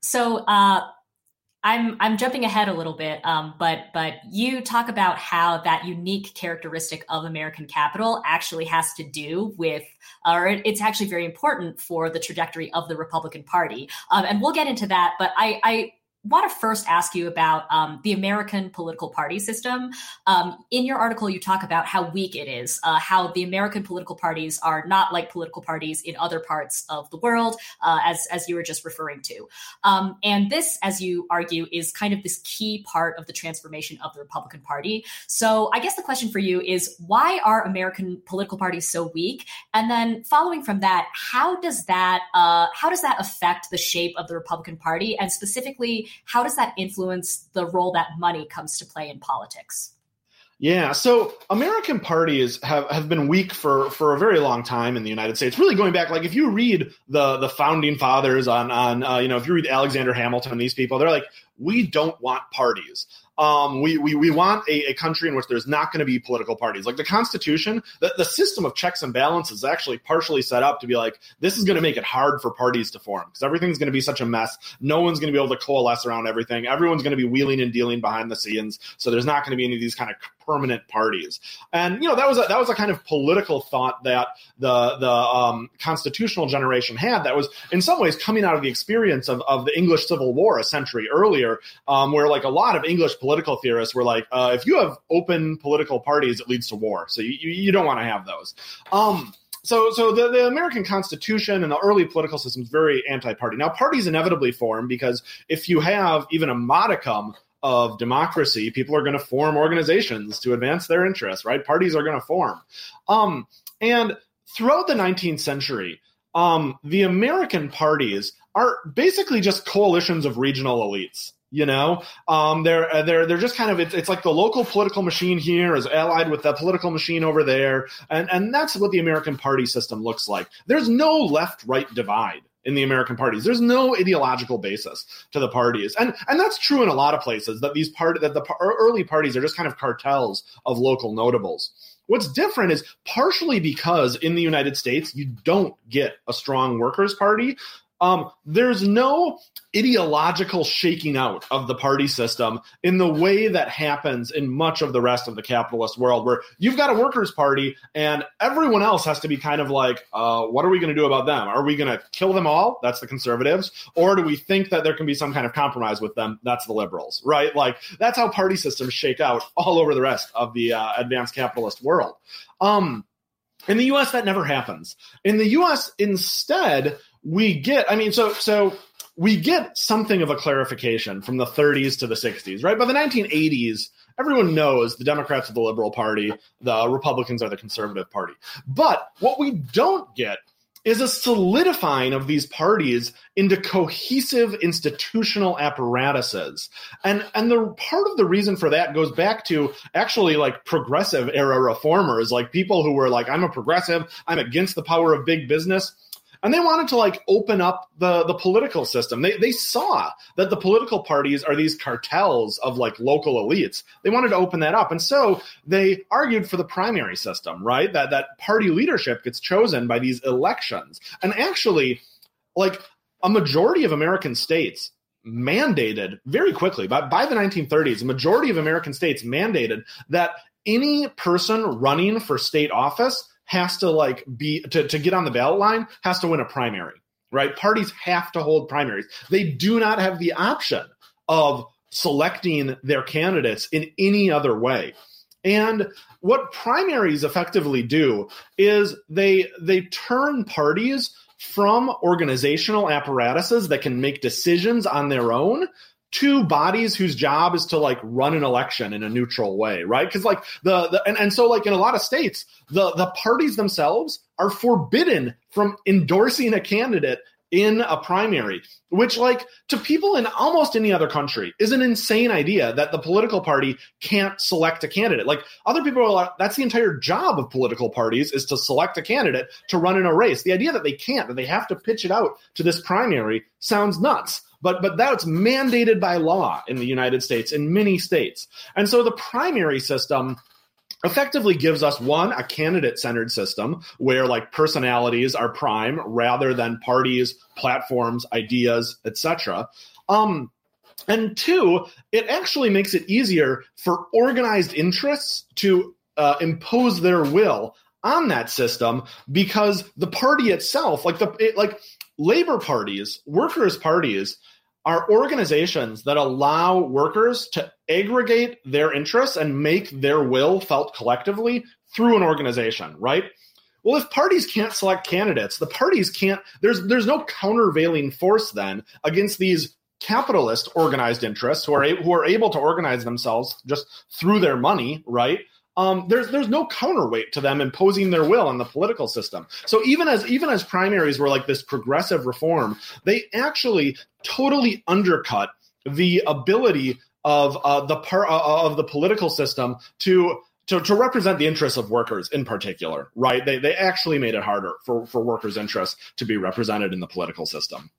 So, uh, I'm I'm jumping ahead a little bit, um, but but you talk about how that unique characteristic of American capital actually has to do with, or it's actually very important for the trajectory of the Republican Party, um, and we'll get into that. But I, I want to first ask you about um, the American political party system. Um, in your article, you talk about how weak it is, uh, how the American political parties are not like political parties in other parts of the world, uh, as as you were just referring to. Um, and this, as you argue, is kind of this key part of the transformation of the Republican Party. So, I guess the question for you is, why are American political parties so weak? And then, following from that, how does that uh, how does that affect the shape of the Republican Party, and specifically? How does that influence the role that money comes to play in politics? Yeah, so American parties have, have been weak for, for a very long time in the United States. Really going back, like if you read the the founding fathers on on uh, you know if you read Alexander Hamilton, these people, they're like, we don't want parties. Um, we, we, we want a, a, country in which there's not going to be political parties. Like the Constitution, the, the system of checks and balances is actually partially set up to be like, this is going to make it hard for parties to form because everything's going to be such a mess. No one's going to be able to coalesce around everything. Everyone's going to be wheeling and dealing behind the scenes. So there's not going to be any of these kind of permanent parties. And you know that was a, that was a kind of political thought that the the um, constitutional generation had. That was in some ways coming out of the experience of, of the English Civil War a century earlier, um, where like a lot of English political theorists were like, uh, if you have open political parties, it leads to war. So you you, don't want to have those. Um, so so the, the American Constitution and the early political system is very anti-party. Now parties inevitably form because if you have even a modicum of democracy, people are going to form organizations to advance their interests, right? Parties are going to form. Um, and throughout the 19th century, um, the American parties are basically just coalitions of regional elites. You know, um, they're uh, they're they're just kind of it's, it's like the local political machine here is allied with the political machine over there, and and that's what the American party system looks like. There's no left right divide in the American parties. There's no ideological basis to the parties, and and that's true in a lot of places. That these part that the early parties are just kind of cartels of local notables. What's different is partially because in the United States you don't get a strong workers' party. Um, there's no ideological shaking out of the party system in the way that happens in much of the rest of the capitalist world, where you've got a workers' party and everyone else has to be kind of like, uh, what are we going to do about them? Are we going to kill them all? That's the conservatives. Or do we think that there can be some kind of compromise with them? That's the liberals, right? Like, that's how party systems shake out [laughs] all over the rest of the uh, advanced capitalist world. Um, in the US, that never happens. In the US, instead, we get, I mean, so, so we get something of a clarification from the 30s to the 60s, right? By the 1980s, everyone knows the Democrats are the Liberal Party, the Republicans are the Conservative Party. But what we don't get is a solidifying of these parties into cohesive institutional apparatuses. And and the part of the reason for that goes back to actually like progressive era reformers, like people who were like, I'm a progressive, I'm against the power of big business and they wanted to like open up the the political system. They they saw that the political parties are these cartels of like local elites. They wanted to open that up, and so they argued for the primary system, right? That that party leadership gets chosen by these elections, and actually, like a majority of American states mandated very quickly by, by the 1930s a majority of american states mandated that any person running for state office has to like be to, to get on the ballot line has to win a primary right? Parties have to hold primaries. They do not have the option of selecting their candidates in any other way. And what primaries effectively do is they they turn parties from organizational apparatuses that can make decisions on their own to bodies whose job is to like run an election in a neutral way, right? Because like the, the and, and so like in a lot of states, the the parties themselves are forbidden from endorsing a candidate in a primary, which, like, to people in almost any other country, is an insane idea that the political party can't select a candidate. Like, other people are like, that's the entire job of political parties is to select a candidate to run in a race. The idea that they can't, that they have to pitch it out to this primary sounds nuts. But but that's mandated by law in the United States in many states. And so the primary system effectively gives us one a candidate centered system where like personalities are prime rather than parties platforms ideas etc um and two it actually makes it easier for organized interests to uh, impose their will on that system because the party itself like the it, like labor parties workers parties are organizations that allow workers to aggregate their interests and make their will felt collectively through an organization, right? Well, if parties can't select candidates, the parties can't there's there's no countervailing force then against these capitalist organized interests who are who are able to organize themselves just through their money, right? Um, there's there's no counterweight to them imposing their will on the political system. So even as even as primaries were like this progressive reform, they actually totally undercut the ability of uh, the par- uh, of the political system to to, to represent the interests of workers in particular, right? They, they actually made it harder for, for workers' interests to be represented in the political system.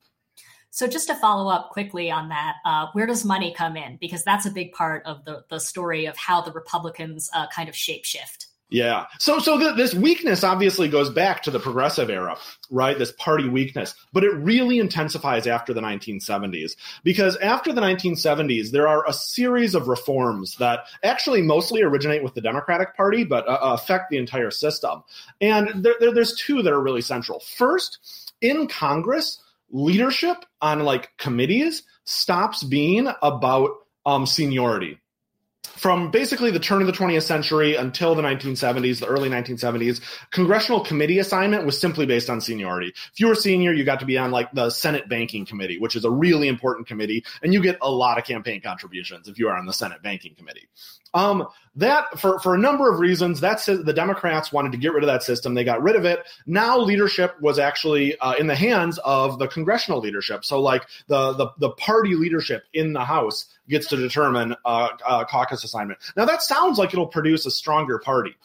So just to follow up quickly on that, uh, where does money come in? Because that's a big part of the, the story of how the Republicans uh, kind of shapeshift. Yeah. So so th- this weakness obviously goes back to the progressive era, right? This party weakness, but it really intensifies after the 1970s because after the 1970s there are a series of reforms that actually mostly originate with the Democratic Party but uh, affect the entire system. And there, there, there's two that are really central. First, in Congress, leadership on like committees stops being about um, seniority from basically the turn of the 20th century until the 1970s, the early 1970s, congressional committee assignment was simply based on seniority. If you were senior, you got to be on like the Senate Banking Committee, which is a really important committee, and you get a lot of campaign contributions if you are on the Senate Banking Committee. Um, that for for a number of reasons, that's the Democrats wanted to get rid of that system. They got rid of it. Now leadership was actually uh, in the hands of the congressional leadership. So like the the, the party leadership in the House gets to determine uh, uh, caucus assignment. Now that sounds like it'll produce a stronger party,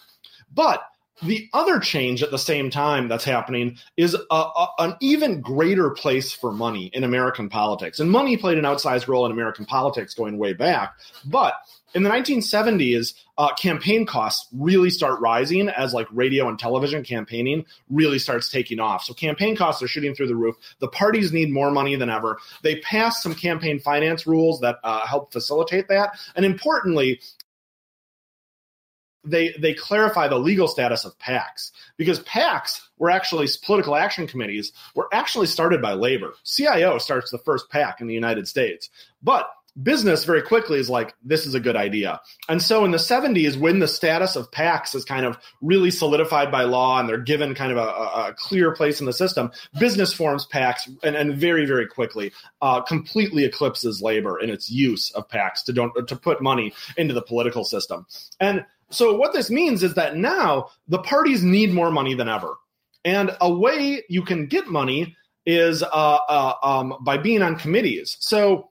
but the other change at the same time that's happening is a, a, an even greater place for money in American politics. And money played an outsized role in American politics going way back. But in the 1970s, uh, campaign costs really start rising as like radio and television campaigning really starts taking off. So campaign costs are shooting through the roof. The parties need more money than ever. They passed some campaign finance rules that uh, help facilitate that. And importantly, they they clarify the legal status of PACs because PACs were actually political action committees were actually started by labor. CIO starts the first PAC in the United States, but business very quickly is like this is a good idea. And so in the 70s when the status of pacs is kind of really solidified by law and they're given kind of a, a clear place in the system business forms pacs and, and very very quickly uh, completely eclipses labor in its use of pacs to don't to put money into the political system. And so what this means is that now the parties need more money than ever. And a way you can get money is uh, uh, um, by being on committees. So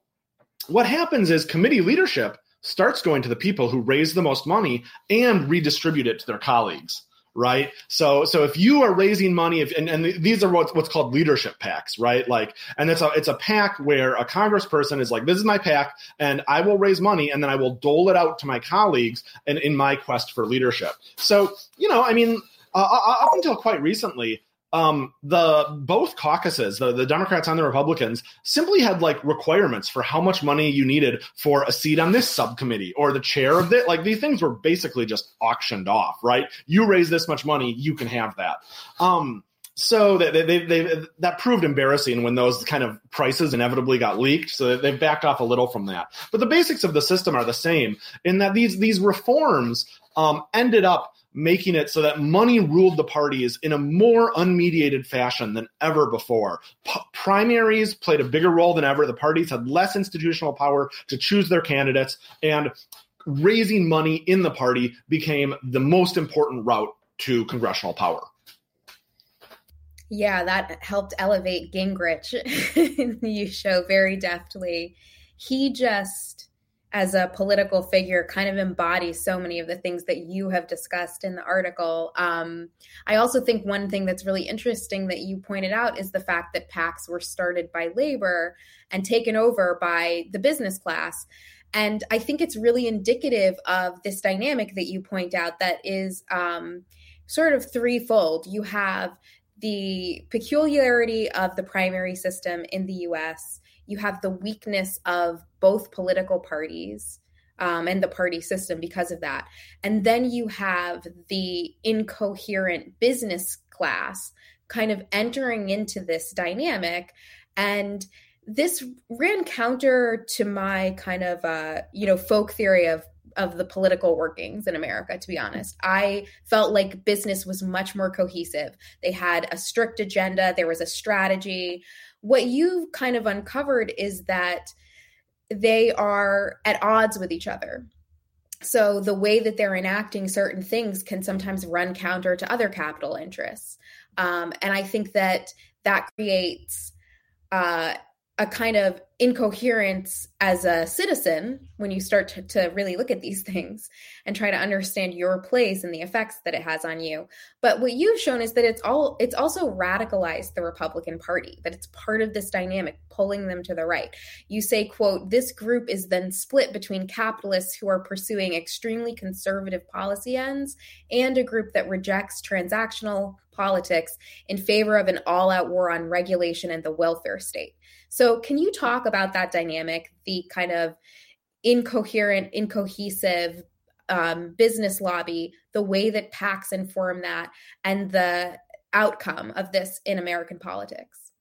what happens is committee leadership starts going to the people who raise the most money and redistribute it to their colleagues right? So so if you are raising money if and, and these are what's, what's called leadership PACs right? Like and it's a it's a PAC where a congressperson is like this is my PAC and i will raise money and then i will dole it out to my colleagues and in my quest for leadership. So you know i mean uh, up until quite recently um, the both caucuses, the, the Democrats and the Republicans, simply had like requirements for how much money you needed for a seat on this subcommittee or the chair of it. Like these things were basically just auctioned off, right? You raise this much money, you can have that. Um, so they, they, they, that proved embarrassing when those kind of prices inevitably got leaked. So they've backed off a little from that. But the basics of the system are the same in that these these reforms um, ended up making it so that money ruled the parties in a more unmediated fashion than ever before. P- primaries played a bigger role than ever. The parties had less institutional power to choose their candidates, and raising money in the party became the most important route to congressional power. Yeah, that helped elevate Gingrich. [laughs] you show very deftly. He just, as a political figure, kind of embodies so many of the things that you have discussed in the article. Um, I also think one thing that's really interesting that you pointed out is the fact that PACs were started by labor and taken over by the business class. And I think it's really indicative of this dynamic that you point out that is um, sort of threefold. You have the peculiarity of the primary system in the US, you have the weakness of both political parties um, and the party system because of that. And then you have the incoherent business class kind of entering into this dynamic. And this ran counter to my kind of, uh, you know, folk theory of of the political workings in America, to be honest. I felt like business was much more cohesive. They had a strict agenda, there was a strategy. What you've kind of uncovered is that they are at odds with each other. So the way that they're enacting certain things can sometimes run counter to other capital interests. Um, and I think that that creates uh, a kind of incoherence as a citizen when you start to, to, really look at these [laughs] things and try to understand your place and the effects that it has on you. But what you've shown is that it's all it's also radicalized the republican party that it's part of this dynamic pulling them to the right. You say quote this group is then split between capitalists who are pursuing extremely conservative policy ends and a group that rejects transactional politics in favor of an all-out war on regulation and the welfare state so, can you talk about that dynamic, the kind of incoherent, incohesive um, business lobby, the way that PACs inform that, and the outcome of this in American politics?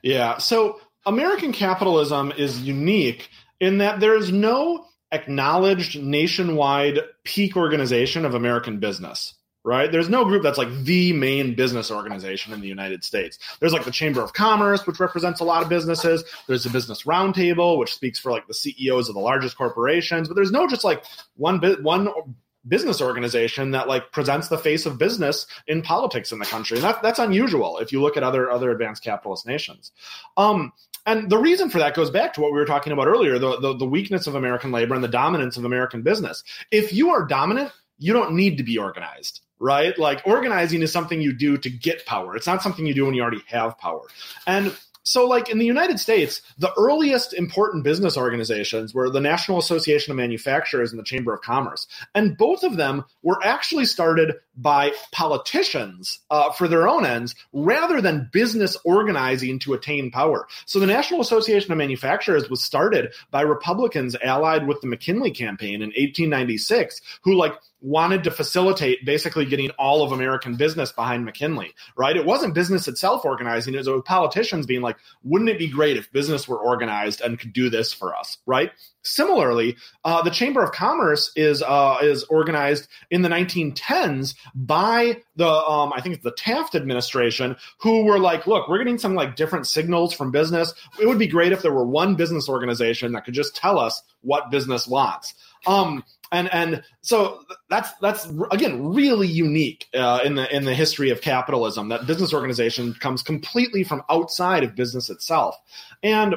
Yeah. So, American capitalism is unique in that there's no acknowledged nationwide peak organization of American business right? There's no group that's like the main business organization in the United States. There's like the Chamber of Commerce, which represents a lot of businesses. There's the Business Roundtable, which speaks for like the CEOs of the largest corporations. But there's no just like one bit one business organization that like presents the face of business in politics in the country. And that, that's unusual if you look at other other advanced capitalist nations. Um, and the reason for that goes back to what we were talking about earlier the, the, the weakness of American labor and the dominance of American business. If you are dominant, you don't need to be organized right? Like organizing is something you do to get power. It's not something you do when you already have power. And so like in the United States, the earliest important business organizations were the National Association of Manufacturers and the Chamber of Commerce. And both of them were actually started by politicians uh, for their own ends rather than business organizing to attain power. So the National Association of Manufacturers was started by Republicans allied with the McKinley campaign in 1896 who like wanted to facilitate basically getting all of American business behind McKinley, right? It wasn't business itself organizing, it was politicians being like, wouldn't it be great if business were organized and could do this for us, right? Similarly, uh, the Chamber of Commerce is uh, is organized in the 1910s by the um, I think it's the Taft administration, who were like, look, we're getting some like different signals from business. It would be great if there were one business organization that could just tell us what business wants. Um, and and so that's that's again really unique uh, in the in the history of capitalism that business organization comes completely from outside of business itself and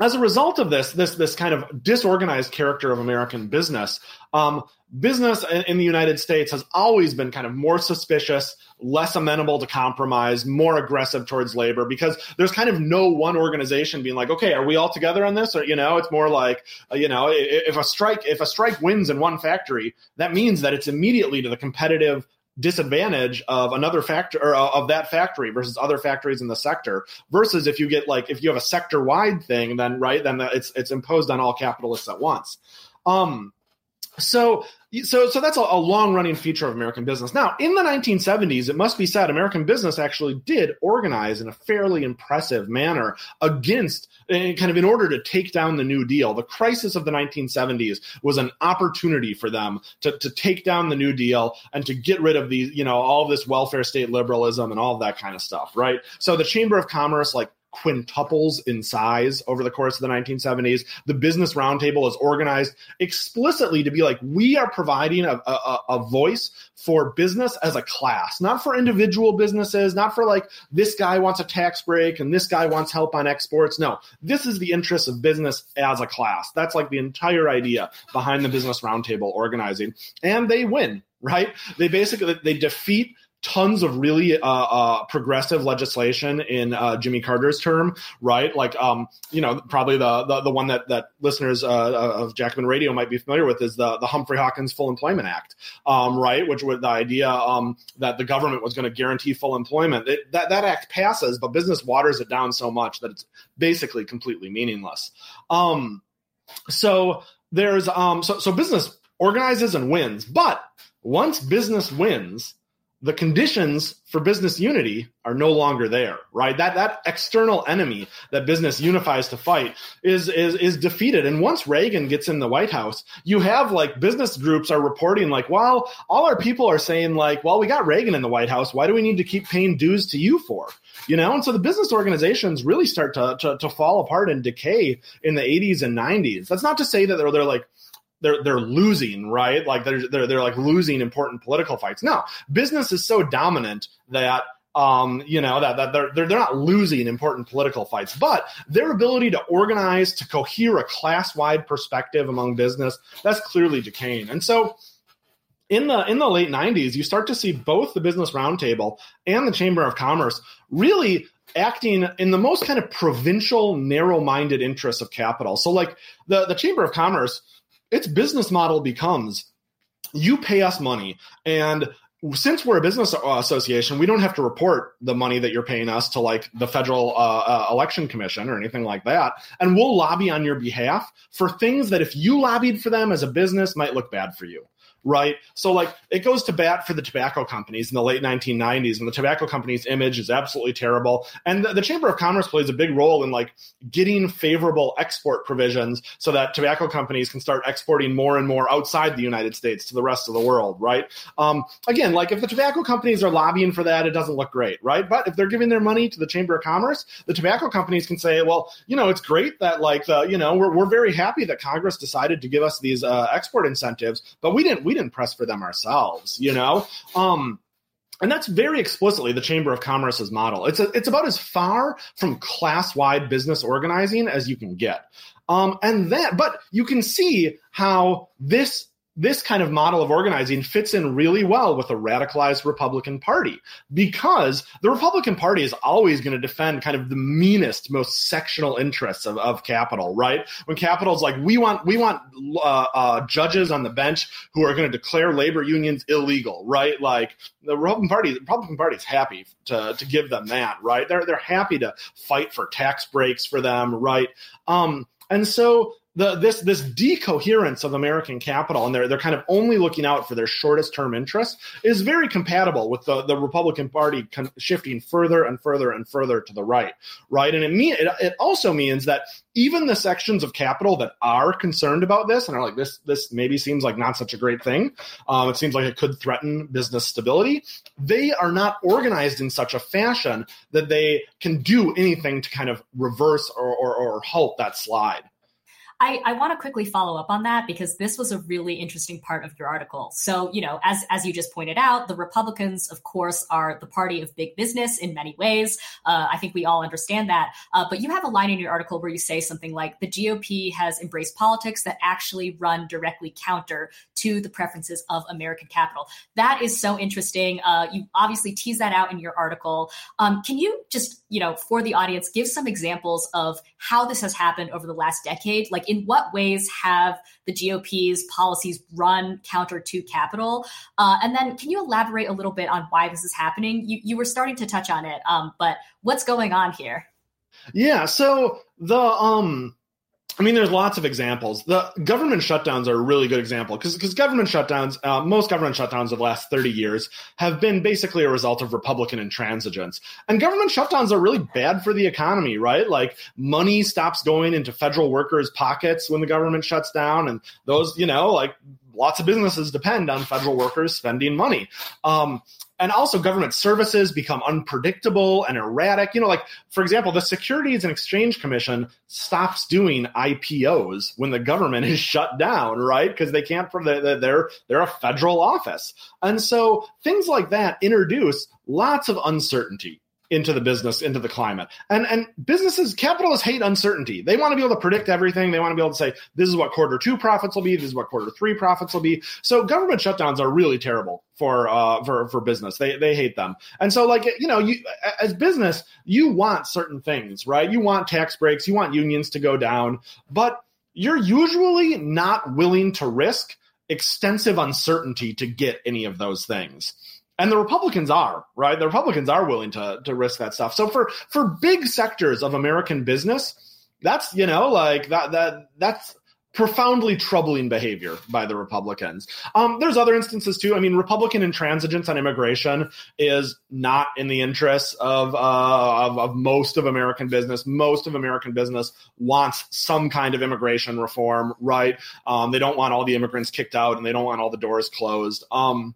as a result of this, this this kind of disorganized character of American business, um, business in, in, the United States has always been kind of more suspicious, less amenable to compromise, more aggressive towards labor because there's kind of no one organization being like, okay, are we all together on this? Or you know, it's more like, uh, you know, if a strike if a strike wins in one factory, that means that it's immediately to the competitive disadvantage of another factor or uh, of that factory versus other factories in the sector versus if you get like if you have a sector wide thing then right then it's it's imposed on all capitalists at once. Um so so so that's a, a long running feature of American business. Now, in the 1970s, it must be said, American business actually did organize in a fairly impressive manner against, eh, kind of in order to take down the New Deal. The crisis of the 1970s was an opportunity for them to, to take down the New Deal and to get rid of these, you know, all this welfare state liberalism and all that kind of stuff, right? So the Chamber of Commerce, like quintuples in size over the course of the 1970s. The Business Roundtable is organized explicitly to be like, we are providing a, a, a, voice for business as a class, not for individual businesses, not for like this guy wants a tax break and this guy wants help on exports. No, this is the interest of business as a class. That's like the entire idea behind the Business Roundtable organizing. And they win right? They basically they defeat tons of really uh, uh, progressive legislation in uh, Jimmy Carter's term, right? Like, um, you know, probably the, the, the one that that listeners uh, uh, of Jacobin Radio might be familiar with is the the Humphrey Hawkins Full Employment Act, um, right? Which was the idea um, that the government was going to guarantee full employment. It, that that act passes, but business waters it down so much that it's basically completely meaningless. Um, so there's um, so so business organizes and wins, but once business wins the conditions for business unity are no longer there right? That that external enemy that business unifies to fight is is is defeated. And once reagan gets in the white house you have like business groups are reporting like well all our people are saying like well we got reagan in the white house. Why do we need to keep paying dues to you for? You know? And so the business organizations really start to to, to fall apart and decay in the 80s and 90s that's not to say that they're, they're like they're they're losing, right? Like they're they're they're like losing important political fights. No, business is so dominant that um, you know that, that they're, they're they're not losing important political fights, but their ability to organize, to cohere a class wide perspective among business, that's clearly decaying. And so, in the in the late '90s, you start to see both the Business Roundtable and the Chamber of Commerce really acting in the most kind of provincial, narrow minded interests of capital. So, like the the Chamber of Commerce its business model becomes you pay us money and since we're a business association, we don't have to report the money that you're paying us to like the federal uh, uh, election commission or anything like that. And we'll lobby on your behalf for things that if you lobbied for them as a business might look bad for you right? So like it goes to bat for the tobacco companies in the late 1990s, and the tobacco companies' image is absolutely terrible. And the, the, Chamber of Commerce plays a big role in like getting favorable export provisions so that tobacco companies can start exporting more and more outside the United States to the rest of the world, right? Um, again, like if the tobacco companies are lobbying for that, it doesn't look great, right? But if they're giving their money to the Chamber of Commerce, the tobacco companies can say, well, you know, it's great that like the, you know, we're, we're very happy that Congress decided to give us these uh, export incentives, but we didn't we didn't press for them ourselves, you know? Um, and that's very explicitly the Chamber of Commerce's model. It's a, it's about as far from class wide business organizing as you can get. Um, and that, but you can see how this this kind of model of organizing fits in really well with a radicalized Republican Party because the Republican Party is always going to defend kind of the meanest, most sectional interests of, of capital, right? When capital is like, we want we want uh, uh, judges on the bench who are going to declare labor unions illegal, right? Like the Republican Party, the Republican Party is happy to to give them that, right? They're they're happy to fight for tax breaks for them, right? Um, and so the this this decoherence of American capital and they're they're kind of only looking out for their shortest term interests is very compatible with the, the Republican Party con- shifting further and further and further to the right, right? And it mean it, it also means that even the sections of capital that are concerned about this and are like this this maybe seems like not such a great thing, um, it seems like it could threaten business stability. They are not organized in such a fashion that they can do anything to kind of reverse or, or, or halt that slide. I, I want to quickly follow up on that because this was a really interesting part of your article. So, you know, as as you just pointed out, the Republicans, of course, are the party of big business in many ways. Uh, I think we all understand that. Uh, but you have a line in your article where you say something like the GOP has embraced politics that actually run directly counter to the preferences of American capital. That is so interesting. Uh, you obviously tease that out in your article. Um, can you just, you know, for the audience, give some examples of how this has happened over the last decade? Like, in what ways have the GOP's policies run counter to capital? Uh, and then, can you elaborate a little bit on why this is happening? You, you were starting to touch on it, um, but what's going on here? Yeah, so the um I mean, there's lots of examples. The government shutdowns are a really good example because because government shutdowns, uh, most government shutdowns of the last 30 years have been basically a result of Republican intransigence. And government shutdowns are really bad for the economy, right? Like money stops going into federal workers' pockets when the government shuts down, and those, you know, like lots of businesses depend on federal workers spending money. Um, and also government services become unpredictable and erratic. You know, like for example, the Securities and Exchange Commission stops doing IPOs when the government [laughs] is shut down, right? Because they can't. They're they're a federal office, and so things like that introduce lots of uncertainty into the business, into the climate. And and businesses, capitalists hate uncertainty. They want to be able to predict everything. They want to be able to say, this is what quarter two profits will be, this is what quarter three profits will be. So government shutdowns are really terrible for uh for for business. They they hate them. And so like you know, you as business, you want certain things, right? You want tax breaks, you want unions to go down, but you're usually not willing to risk extensive uncertainty to get any of those things and the Republicans are right. The Republicans are willing to to risk that stuff. So for for big sectors of American business, that's you know like that that that's profoundly troubling behavior by the Republicans. Um, there's other instances too. I mean, Republican intransigence on immigration is not in the interests of, uh, of, of most of American business. Most of American business wants some kind of immigration reform, right? Um, they don't want all the immigrants kicked out, and they don't want all the doors closed. Um,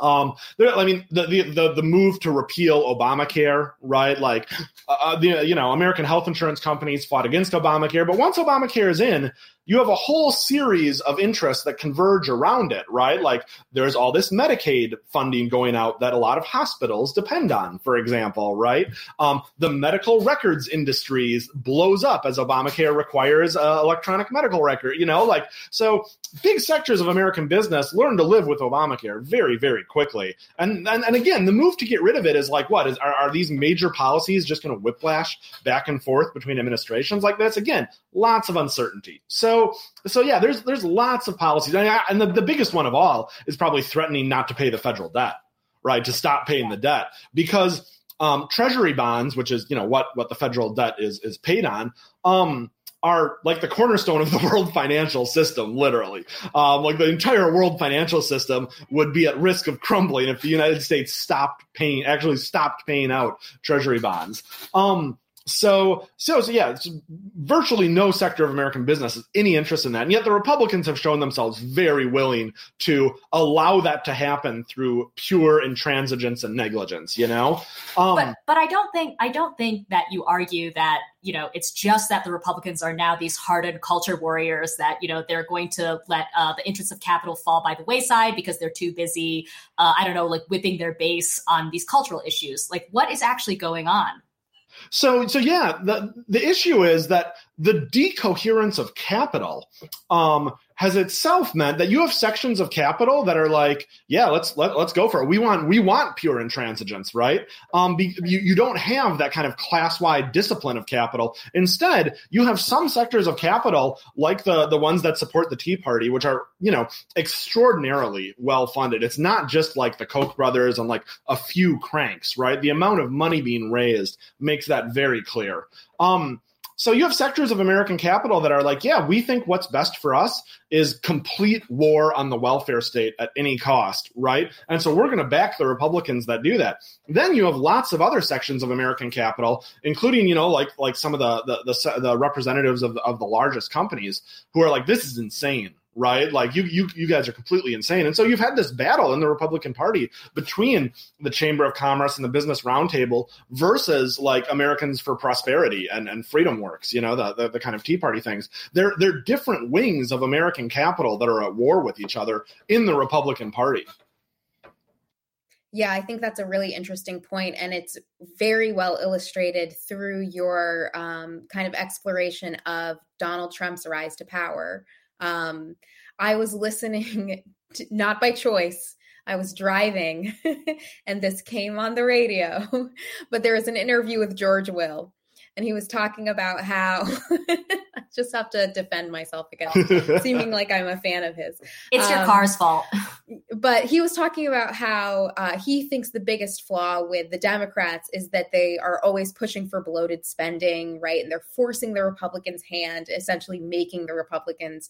um, there, I mean, the, the, the move to repeal Obamacare, right? Like, uh, uh, the you know, American health insurance companies fought against Obamacare, but once Obamacare is in, you have a whole series of interests that converge around it, right? Like there's all this Medicaid funding going out that a lot of hospitals depend on, for example, right? Um, the medical records industries blows up as Obamacare requires uh, electronic medical record, you know, like so big sectors of American business learn to live with Obamacare very, very quickly. And and, and again, the move to get rid of it is like what is are, are these major policies just going to whiplash back and forth between administrations like this? Again, lots of uncertainty. So, so yeah, there's there's lots of policies, and the, the biggest one of all is probably threatening not to pay the federal debt, right? To stop paying the debt because um, treasury bonds, which is you know what what the federal debt is is paid on, um, are like the cornerstone of the [laughs] world financial system, literally. Um, like the entire world financial system would be at risk of crumbling if the United States stopped paying, actually stopped paying out treasury bonds. Um, so, so, so yeah, virtually no sector of American business has any interest in that. And yet the Republicans have shown themselves very willing to allow that to happen through pure intransigence and negligence, you know? Um, but, but I don't think, I don't think that you argue that, you know, it's just that the Republicans are now these hardened culture warriors that, you know, they're going to let uh, the interests of capital fall by the wayside because they're too busy, uh, I don't know, like whipping their base on these cultural issues. Like what is actually going on? So, so yeah, the the issue is that the decoherence of capital um, has itself meant that you have sections of capital that are like, yeah, let's let, let's go for it. We want we want pure intransigence, right? Um, be, you, you don't have that kind of class wide discipline of capital. Instead, you have some sectors of capital like the the ones that support the Tea Party, which are you know extraordinarily well funded. It's not just like the Koch brothers and like a few cranks, right? The amount of money being raised makes that very clear. Um, so you have sectors of American capital that are like, yeah, we think what's best for us is complete war on the welfare state at any cost, right? And so we're going to back the Republicans that do that. Then you have lots of other sections of American capital, including, you know, like like some of the the, the, the representatives of the, of the largest companies who are like, this is insane right? Like you, you, you guys are completely insane. And so you've had this battle in the Republican Party between the Chamber of Commerce and the Business Roundtable versus like Americans for Prosperity and, and Freedom Works, you know, the, the, the kind of Tea Party things. They're, they're different wings of American capital that are at war with each other in the Republican Party. Yeah, I think that's a really interesting point, and it's very well illustrated through your um, kind of exploration of Donald Trump's rise to power. Um, I was listening, [laughs] to, not by choice. I was driving [laughs] and this came on the radio, [laughs] but there was an interview with George Will and he was talking about how just have to defend myself against [laughs] seeming like I'm a fan of his. It's um, your car's fault. but he was talking about how uh, he thinks the biggest flaw with the Democrats is that they are always pushing for bloated spending, right? And they're forcing the Republicans' hand, essentially making the Republicans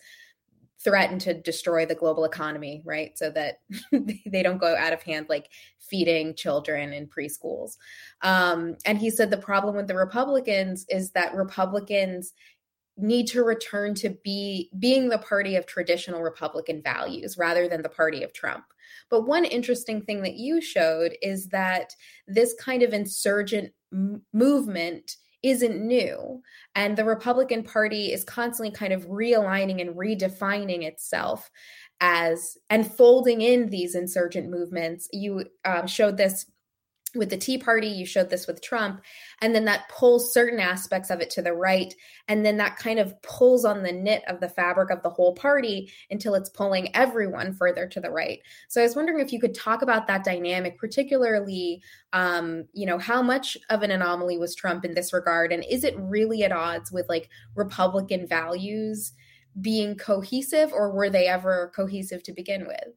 threaten to destroy the global economy, right? So that [laughs] they don't go out of hand, like feeding children in preschools. Um, and he said the problem with the Republicans is that Republicans need to return to be being the party of traditional republican values rather than the party of trump. But one interesting thing that you showed is that this kind of insurgent m- movement isn't new and the republican party is constantly kind of realigning and redefining itself as and folding in these insurgent movements. You um, showed this with the Tea Party, you showed this with Trump, and then that pulls certain aspects of it to the right, and then that kind of pulls on the knit of the fabric of the whole party until it's pulling everyone further to the right. So I was wondering if you could talk about that dynamic, particularly, um, you know, how much of an anomaly was Trump in this regard, and is it really at odds with like Republican values being cohesive, or were they ever cohesive to begin with?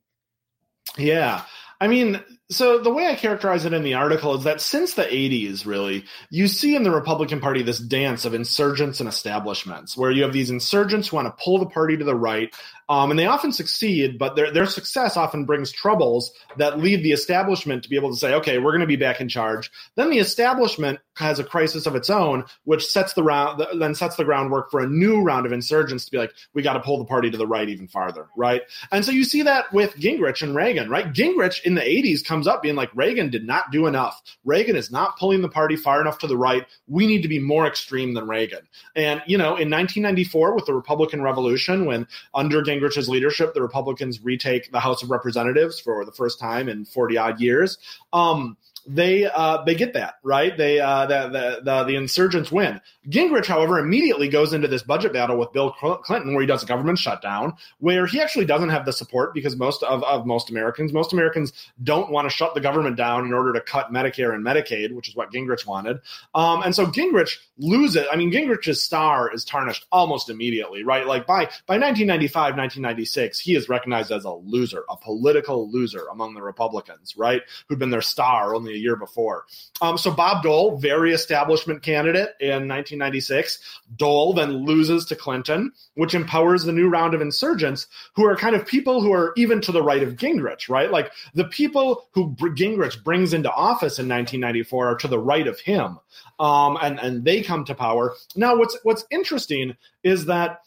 Yeah. I mean, so the way I characterize it in the article is that since the 80s, really, you see in the Republican Party this dance of insurgents and establishments, where you have these insurgents who want to pull the party to the right, um, and they often succeed, but their their success often brings troubles that lead the establishment to be able to say, okay, we're going to be back in charge. Then the establishment has a crisis of its own, which sets the round then sets the groundwork for a new round of insurgents to be like, we got to pull the party to the right even farther, right? And so you see that with Gingrich and Reagan, right? Gingrich in the 80s comes up being like, Reagan did not do enough. Reagan is not pulling the party far enough to the right. We need to be more extreme than Reagan. And you know, in 1994 with the Republican Revolution, when under Gingrich's leadership, the Republicans retake the House of Representatives for the first time in 40 odd years. Um, they uh, they get that right. They uh, the, the, the the insurgents win. Gingrich, however, immediately goes into this budget battle with Bill Clinton, where he does a government shutdown, where he actually doesn't have the support because most of, of most Americans, most Americans don't want to shut the government down in order to cut Medicare and Medicaid, which is what Gingrich wanted. Um, and so Gingrich loses. I mean, Gingrich's star is tarnished almost immediately, right? Like by by 1995, 1996, he is recognized as a loser, a political loser among the Republicans, right? Who'd been their star only a year before. Um, so Bob Dole, very establishment candidate in 1996. Dole then loses to Clinton, which empowers the new round of insurgents, who are kind of people who are even to the right of Gingrich, right? Like the people who Gingrich brings into office in 1994 are to the right of him, um, and and they come to power. Now, what's what's interesting is that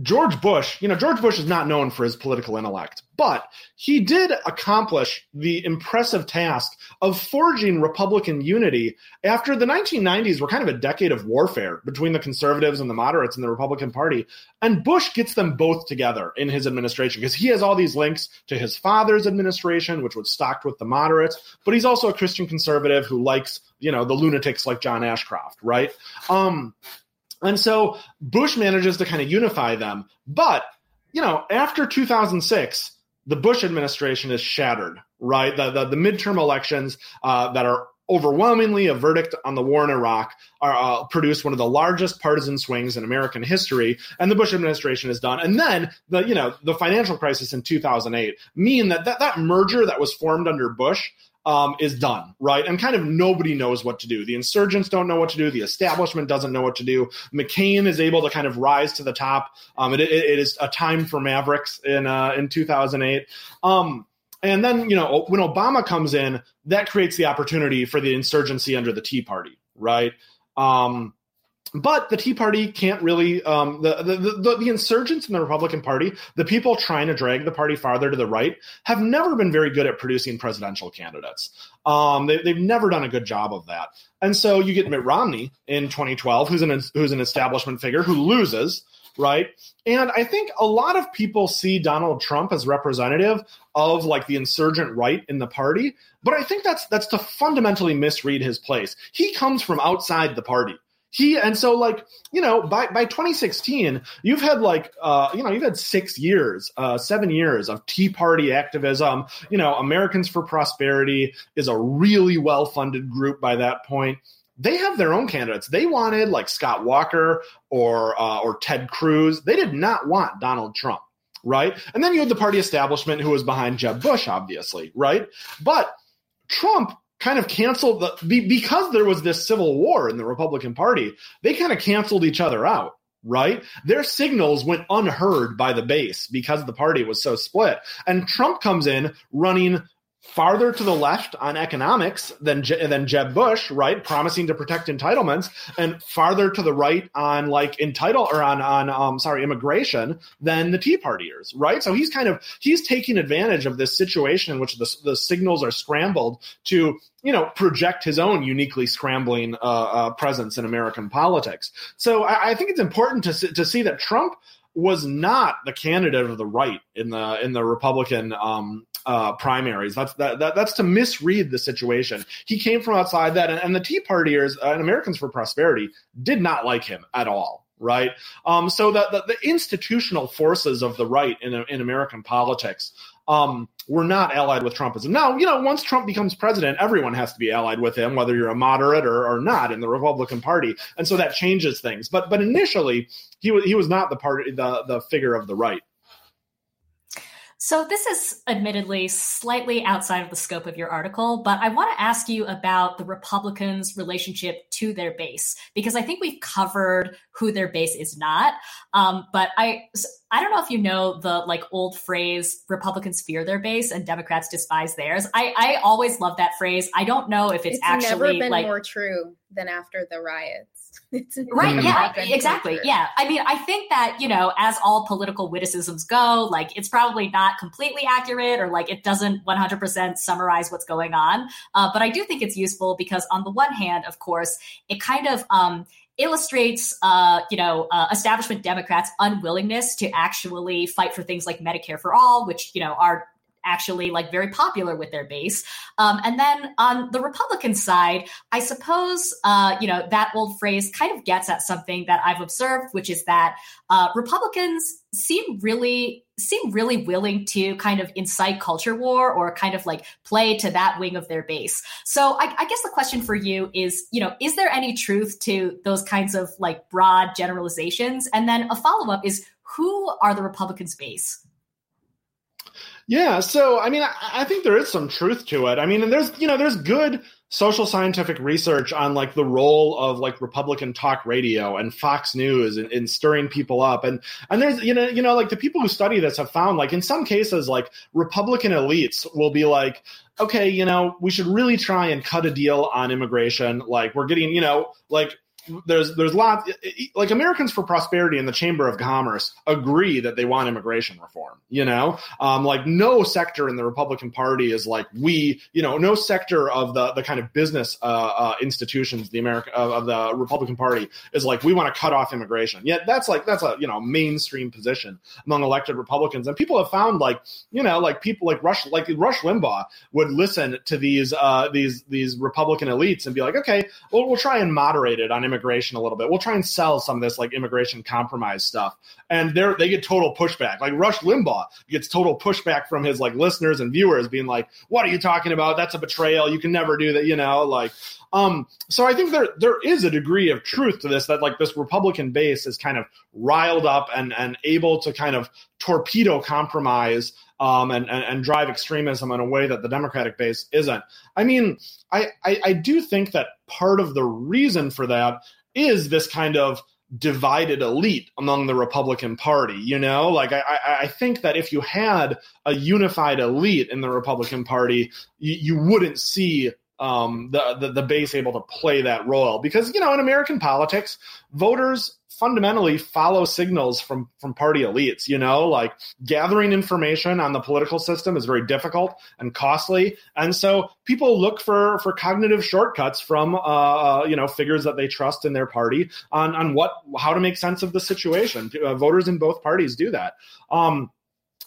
George Bush, you know, George Bush is not known for his political intellect, but he did accomplish the impressive task of forging Republican unity after the 1990s were kind of a decade of warfare between the conservatives and the moderates in the Republican Party. And Bush gets them both together in his administration because he has all these links to his father's administration, which was stocked with the moderates, but he's also a Christian conservative who likes, you know, the lunatics like John Ashcroft, right? Um, and so Bush manages to kind of unify them. But, you know, after 2006, the Bush administration is shattered, right? The, the, the midterm elections uh, that are overwhelmingly a verdict on the war in Iraq are uh, produced one of the largest partisan swings in American history, and the Bush administration is done. And then the you know the financial crisis in 2008 mean that that, that merger that was formed under Bush um, is done, right? And kind of nobody knows what to do. The insurgents don't know what to do. The establishment doesn't know what to do. McCain is able to kind of rise to the top. Um, it, it, it is a time for Mavericks in uh, in 2008. Um, and then you know when Obama comes in, that creates the opportunity for the insurgency under the Tea Party, right? Um, but the Tea Party can't really um, the, the, the the insurgents in the Republican Party, the people trying to drag the party farther to the right, have never been very good at producing presidential candidates. Um, they, have never done a good job of that, and so you get Mitt Romney in 2012, who's an who's an establishment figure who loses, right? And I think a lot of people see Donald Trump as representative of like the insurgent right in the party, but I think that's that's to fundamentally misread his place. He comes from outside the party he and so like you know by by 2016 you've had like uh you know you've had six years uh seven years of tea party activism you know americans for prosperity is a really well funded group by that point they have their own candidates they wanted like scott walker or uh, or ted cruz they did not want donald trump right? And then you had the party establishment who was behind Jeb Bush, obviously, right? But Trump kind of canceled the because there was this civil war in the Republican Party, they kind of canceled each other out right? Their signals went unheard by the base because the party was so split. And Trump comes in running farther to the left on economics than Je- than Jeb Bush, right, promising to protect entitlements, and farther to the right on like entitle or on on um sorry immigration than the Tea Partiers, right? So he's kind of he's taking advantage of this situation in which the the signals are scrambled to you know project his own uniquely scrambling uh, uh, presence in American politics. So I, I think it's important to to see that Trump was not the candidate of the right in the in the Republican um, uh, primaries. That's that, that, that's to misread the situation. He came from outside that, and, and the Tea Partiers uh, and Americans for Prosperity did not like him at all. Right. Um, so the, the, the institutional forces of the right in in American politics um, were not allied with Trumpism. Now, you know, once Trump becomes president, everyone has to be allied with him, whether you're a moderate or, or not in the Republican Party, and so that changes things. But but initially, he was he was not the party the the figure of the right. So, this is admittedly slightly outside of the scope of your article, but I want to ask you about the Republicans' relationship to their base, because I think we've covered who their base is not. Um, but I, I don't know if you know the like old phrase Republicans fear their base and Democrats despise theirs. I, I always love that phrase. I don't know if it's, it's actually never been like more true than after the riots. [laughs] It's right yeah exactly true. yeah i mean i think that you know as all political witticisms go like it's probably not completely accurate or like it doesn't 100% summarize what's going on uh, but i do think it's useful because on the one hand of course it kind of um, illustrates, uh, you know, uh, establishment Democrats' unwillingness to actually fight for things like Medicare for all, which you know are actually like very popular with their base. Um, and then on the Republican side, I suppose uh, you know that old phrase kind of gets at something that I've observed, which is that uh, Republicans seem really seem really willing to kind of incite culture war or kind of like play to that wing of their base. So I, I guess the question for you is, you know, is there any truth to those kinds of like broad generalizations? And then a follow up is, who are the Republicans' base? Yeah, so I mean, I, I think there is some truth to it. I mean, and there's you know, there's good social scientific research on like the role of like Republican talk radio and Fox News in, in stirring people up, and and there's you know you know like the people who study this have found like in some cases like Republican elites will be like, okay, you know, we should really try and cut a deal on immigration. Like we're getting you know like there's there's lots like Americans for Prosperity and the Chamber of Commerce agree that they want immigration reform. You know, um, like no sector in the Republican Party is like we. You know, no sector of the the kind of business uh, uh, institutions the America of, of the Republican Party is like we want to cut off immigration. Yet that's like that's a you know mainstream position among elected Republicans, and people have found like you know like people like Rush like Rush Limbaugh would listen to these uh, these these Republican elites and be like, okay, well we'll try and moderate it on immigration a little bit. We'll try and sell some of this like immigration compromise stuff. And they they get total pushback. Like Rush Limbaugh gets total pushback from his like listeners and viewers being like, "What are you talking about? That's a betrayal. You can never do that." You know, like um, so I think there there is a degree of truth to this that like this Republican base is kind of riled up and and able to kind of torpedo compromise um, and, and and drive extremism in a way that the Democratic base isn't. I mean, I, I I do think that part of the reason for that is this kind of divided elite among the Republican Party. You know, like I, I think that if you had a unified elite in the Republican Party, you, you wouldn't see um, the, the the base able to play that role. Because you know in American politics, voters fundamentally follow signals from from party elites you know? Like gathering information on the political system is very difficult and costly. And so people look for for cognitive shortcuts from uh, you know figures that they trust in their party on on what how to make sense of the situation. Uh, voters in both parties do that. Um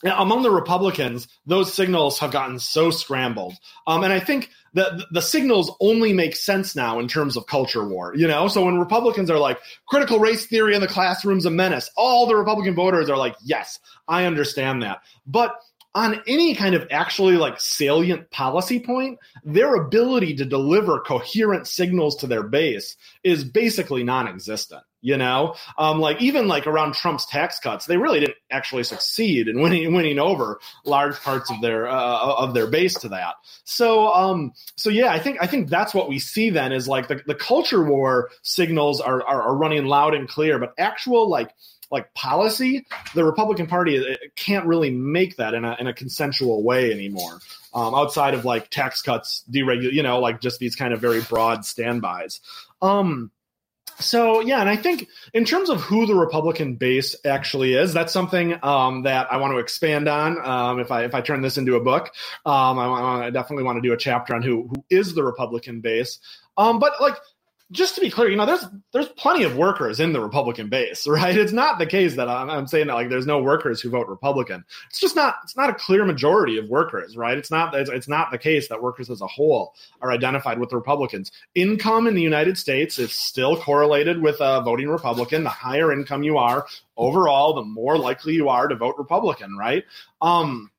among the Republicans, those signals have gotten so scrambled. Um, and I think that the signals only make sense now in terms of culture war, you know? So when Republicans are like, critical race theory in the classroom's a menace, all the Republican voters are like, yes, I understand that. But on any kind of actually like salient policy point, their ability to deliver coherent signals to their base is basically non-existent. You know, um, like even like around Trump's tax cuts, they really didn't actually succeed in winning winning over large parts of their uh, of their base to that. So, um, so yeah, I think I think that's what we see then is like the, the culture war signals are, are are running loud and clear, but actual like like policy, the Republican Party can't really make that in a in a consensual way anymore. Um, outside of like tax cuts, deregulate, you know, like just these kind of very broad standbys. Um, so yeah, and I think in terms of who the Republican base actually is, that's something um, that I want to expand on. Um, if I if I turn this into a book, um, I, I, definitely want to do a chapter on who who is the Republican base. Um, but like just to be clear, you know, there's there's plenty of workers in the Republican base, [laughs] right? It's not the case that I'm, I'm, saying that like there's no workers who vote Republican. It's just not it's not a clear majority of workers, right? It's not it's, it's not the case that workers as a whole are identified with the Republicans. Income in the United States is still correlated with uh, voting Republican. The higher income you are overall, the more likely you are to vote Republican, right? Um,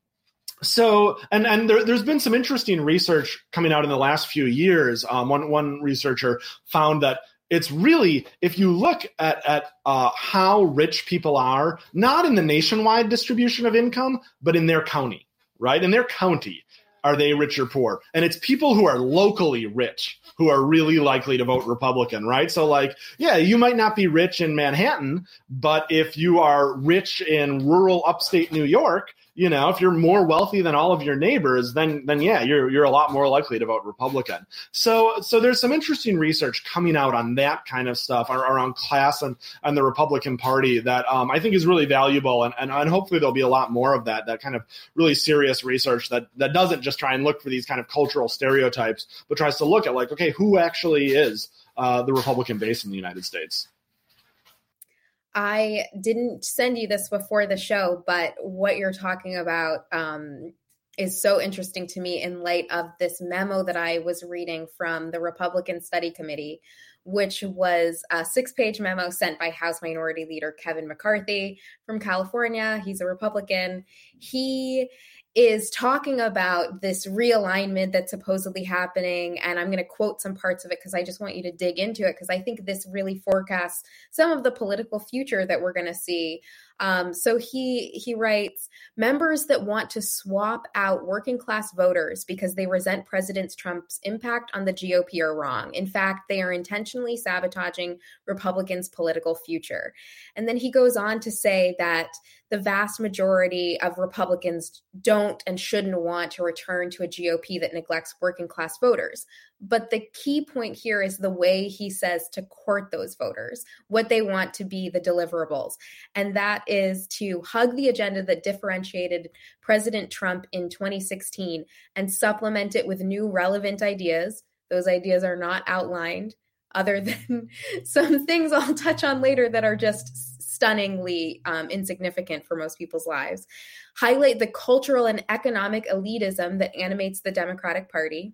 so and and there, has been some interesting research coming out in the last few years. Um, one one researcher found that it's really if you look at at uh, how rich people are not in the nationwide distribution of income but in their county right? In their county are they rich or poor? And it's people who are locally rich who are really likely to vote republican right? So like yeah you might not be rich in manhattan but if you are rich in rural upstate new york you know, if you're more wealthy than all of your neighbors, then then yeah, you're you're a lot more likely to vote Republican. So so there's some interesting research coming out on that kind of stuff around class and and the Republican Party that um, I think is really valuable, and, and and hopefully there'll be a lot more of that that kind of really serious research that that doesn't just try and look for these kind of cultural stereotypes, but tries to look at like okay, who actually is uh, the Republican base in the United States. I didn't send you this before the show, but what you're talking about um, is so interesting to me in light of this memo that I was reading from the Republican Study Committee, which was a six page memo sent by House Minority Leader Kevin McCarthy from California. He's a Republican. He is talking about this realignment that's supposedly happening. And I'm going to quote some parts of it because I just want you to dig into it because I think this really forecasts some of the political future that we're going to see um, so he he writes members that want to swap out working class voters because they resent President Trump's impact on the GOP are wrong. In fact, they are intentionally sabotaging Republicans' political future. And then he goes on to say that the vast majority of Republicans don't and shouldn't want to return to a GOP that neglects working class voters. But the key point here is the way he says to court those voters, what they want to be the deliverables. And that is to hug the agenda that differentiated President Trump in 2016 and supplement it with new relevant ideas. Those ideas are not outlined, other [laughs] than some things I'll touch on later that are just stunningly um, insignificant for most people's lives. Highlight the cultural and economic elitism that animates the Democratic Party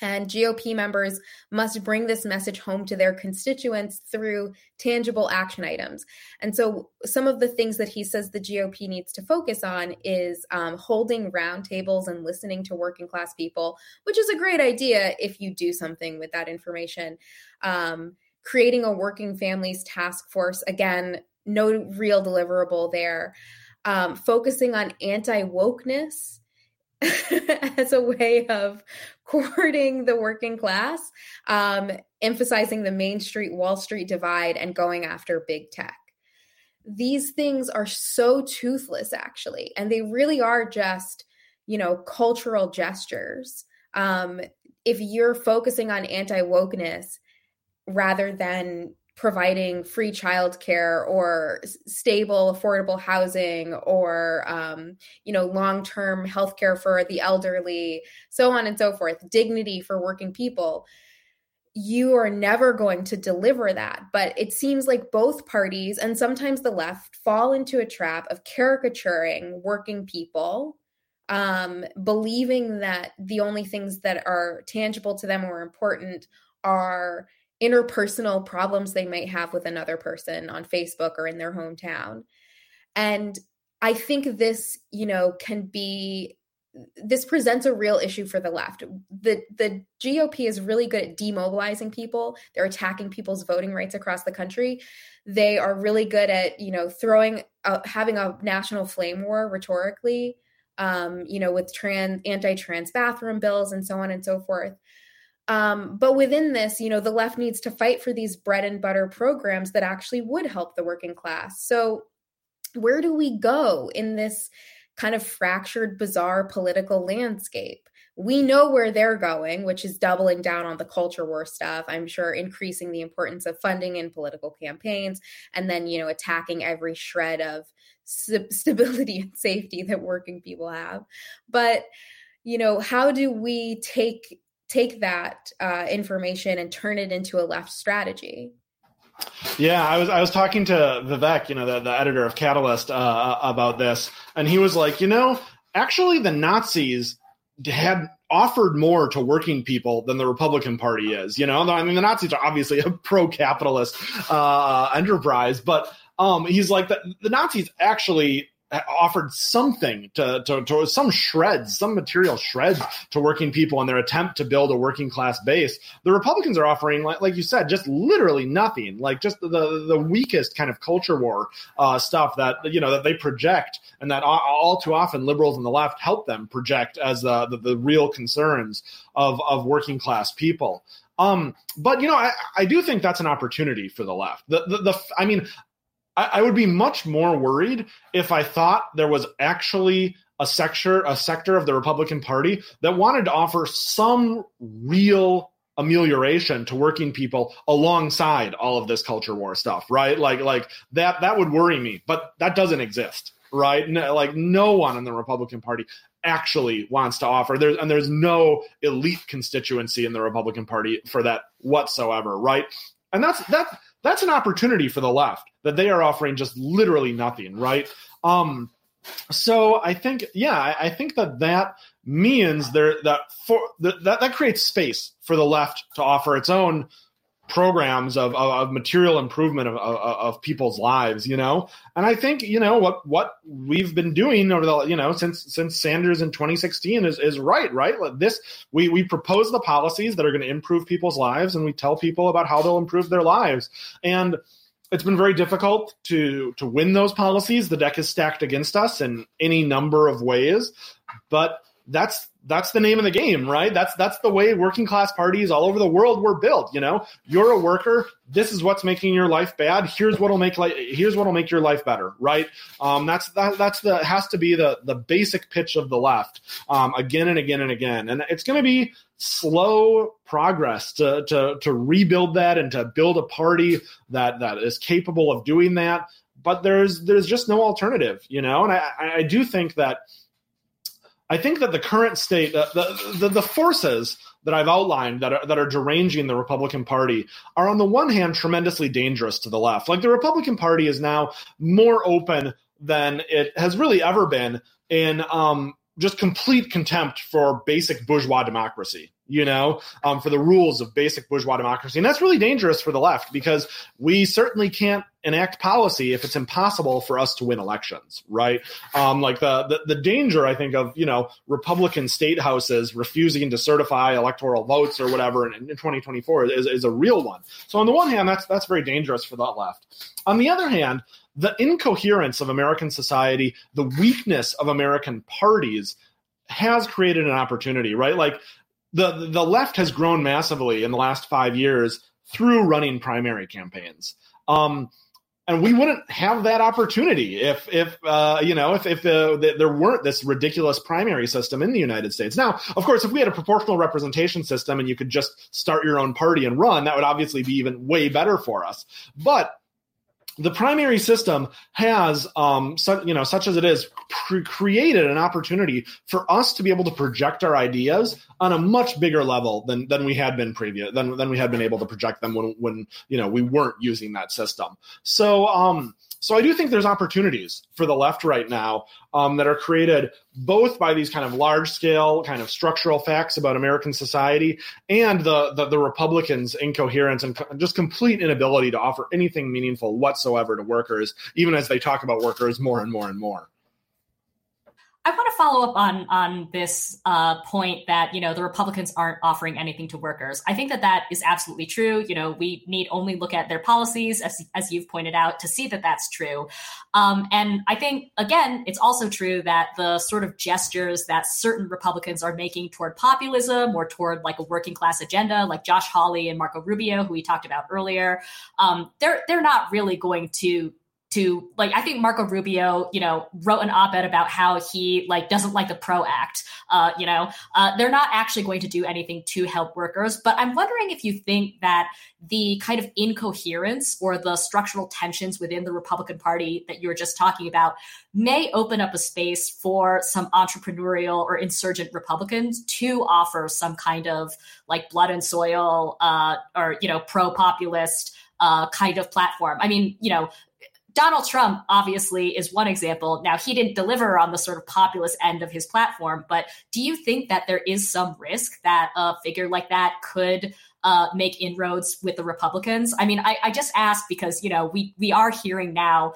and GOP members must bring this message home to their constituents through tangible action items. And so, some of the things that he says the GOP needs to focus on is um, holding roundtables and listening to working class people, which is a great idea if you do something with that information. Um, creating a working families task force, again, no real deliverable there. Um, focusing on anti wokeness [laughs] as a way of courting the working class, um, emphasizing the Main Street Wall Street divide, and going after big tech. These things are so toothless, actually, and they really are just, you know, cultural gestures. Um, if you're focusing on anti wokeness rather than providing free childcare or stable, affordable housing or, um, you know, long term healthcare for the elderly, so on and so forth, dignity for working people. You are never going to deliver that. But it seems like both parties and sometimes the left fall into a trap of caricaturing working people um, believing that the only things that are tangible to them or important are interpersonal problems they might have with another person on Facebook or in their hometown. And I think this, you know, can be this presents a real issue for the left. The the GOP is really good at demobilizing people. They're attacking people's voting rights across the country. They are really good at, you know, throwing a, having a national flame war rhetorically, um, you know, with trans anti-trans bathroom bills and so on and so forth. Um, but within this, you know, the left needs to fight for these bread and butter programs that actually would help the working class. So where do we go in this kind of fractured, bizarre political landscape? We know where they're going, which is doubling down on the culture war stuff. I'm sure increasing the importance of funding in political campaigns and then, you know, attacking every shred of st- [laughs] stability and safety that working people have. But, you know, how do we take take that uh, information and turn it into a left strategy? Yeah, I was I was talking to Vivek, you know, the, the editor of Catalyst, uh, about this, and he was like, you know, actually, the Nazis had offered more to working people than the Republican Party is. You know, I mean, the Nazis are obviously a pro-capitalist uh, enterprise, but um, he's like the, the Nazis actually offered something to, to, to, some shreds, some material shreds to working people in their attempt to build a working class base. The Republicans are offering, like, like you said, just literally nothing, like just the the weakest kind of culture war uh, stuff that you know that they project, and that all too often liberals on the left help them project as the the, the real concerns of of working class people. Um, but you know, I, I do think that's an opportunity for the left. The, the, the I mean, I, I would be much more worried if I thought there was actually a sector a sector of the Republican Party that wanted to offer some real amelioration to working people alongside all of this culture war stuff, right? Like like that that would worry me, but that doesn't exist, right? No, like no one in the Republican Party actually wants to offer there's and there's no elite constituency in the Republican Party for that whatsoever, right? And that's that that's an opportunity for the left that they are offering just literally nothing, right? Um, so I think, yeah, I, I think that that means there that for that that creates space for the left to offer its own programs of, of, of material improvement of, of, of, people's lives, you know? And I think, you know, what, what we've been doing over the, you know, since, since Sanders in 2016 is, is right, right? This, we, we propose the policies that are going to improve people's lives and we tell people about how they'll improve their lives. And it's been very difficult to, to win those policies. The deck is stacked against us in any number of ways, but that's that's the name of the game, right? That's that's the way working class parties all over the world were built. You know, you're a worker. This is what's making your life bad. Here's what'll make like here's what'll make your life better, right? Um, that's that, that's the has to be the the basic pitch of the left um, again and again and again, and it's going to be slow progress to to to rebuild that and to build a party that that is capable of doing that. But there's there's just no alternative, you know, and I I do think that I think that the current state, uh, the, the, the forces that I've outlined that are that are deranging the Republican Party are on the one hand tremendously dangerous to the left. Like the Republican Party is now more open than it has really ever been in um, just complete contempt for basic bourgeois democracy you know, um, for the rules of basic bourgeois democracy. And that's really dangerous for the left because we certainly can't enact policy if it's impossible for us to win elections, right? Um, like the, the, the danger, I think, of, you know, Republican state houses refusing to certify electoral votes or whatever in, in 2024 is, is a real one. So on the one hand, that's, that's very dangerous for the left. On the other hand, the incoherence of American society, the weakness of American parties has created an opportunity, right? Like the the left has grown massively in the last five years through running primary campaigns. Um, and we wouldn't have that opportunity if, if uh, you know, if, if uh, the, there weren't this ridiculous primary system in the United States. Now, of course, if we had a proportional representation system and you could just start your own party and run, that would obviously be even way better for us. But the primary system has, um, you know, such as it is, pre- created an opportunity for us to be able to project our ideas on a much bigger level than than we had been previous than than we had been able to project them when when you know we weren't using that system. So um, so I do think there's opportunities for the left right now um, that are created both by these kind of large scale kind of structural facts about American society and the, the, the Republicans' incoherence and co- just complete inability to offer anything meaningful whatsoever to workers, even as they talk about workers more and more and more. I want to follow up on on this uh, point that you know the Republicans aren't offering anything to workers. I think that that is absolutely true. You know, we need only look at their policies, as as you've pointed out, to see that that's true. Um, and I think again, it's also true that the sort of gestures that certain Republicans are making toward populism or toward like a working class agenda, like Josh Hawley and Marco Rubio, who we talked about earlier, um, they're they're not really going to to like I think Marco Rubio, you know, wrote an op-ed about how he like doesn't like the PRO Act. Uh, you know, uh, they're not actually going to do anything to help workers. But I'm wondering if you think that the kind of incoherence or the structural tensions within the Republican Party that you were just talking about may open up a space for some entrepreneurial or insurgent Republicans to offer some kind of like blood and soil uh, or you know pro-populist uh, kind of platform. I mean, you know, Donald Trump obviously is one example. Now, he didn't deliver on the sort of populist end of his platform, but do you think that there is some risk that a figure like that could uh, make inroads with the Republicans? I mean, I, I just ask because you know we we are hearing now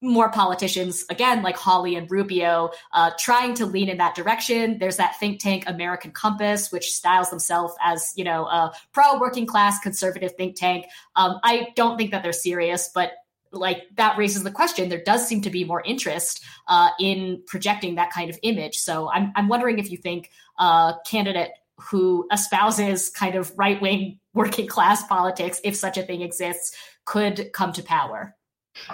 more politicians, again, like Hawley and Rubio, uh, trying to lean in that direction. There's that think tank American Compass, which styles themselves as, you know, a pro working class conservative think tank. Um, I don't think that they're serious, but like that raises the question. There does seem to be more interest uh, in projecting that kind of image. So i'm, I'm wondering if you think a candidate who espouses kind of right-wing working class politics if such a thing exists could come to power.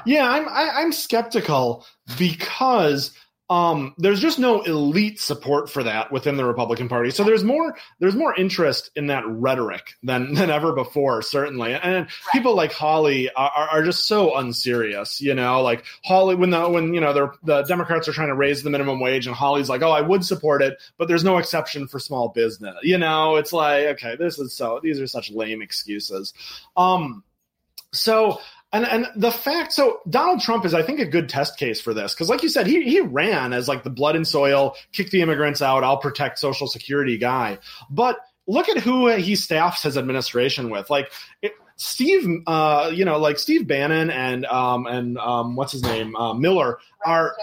Yeah i'm I, am i am skeptical because um, there's just no elite support for that within the Republican Party. So there's more there's more interest in that rhetoric than [laughs] than ever before, certainly. And right. people like Hawley are, are just so unserious, you know. Like Hawley, when the when you know the Democrats are trying to raise the minimum wage, and Hawley's like, "Oh, I would support it, but there's no exception for small business." You know, it's like, okay, this is so these are such lame excuses. Um, so and and the fact so Donald Trump is I think a good test case for this. Because like you said he he ran as like the blood and soil kick the immigrants out I'll protect social security guy. But look at who he staffs his administration with. Like it, Steve uh you know like Steve Bannon and um and um what's his name? Uh, Miller are oh,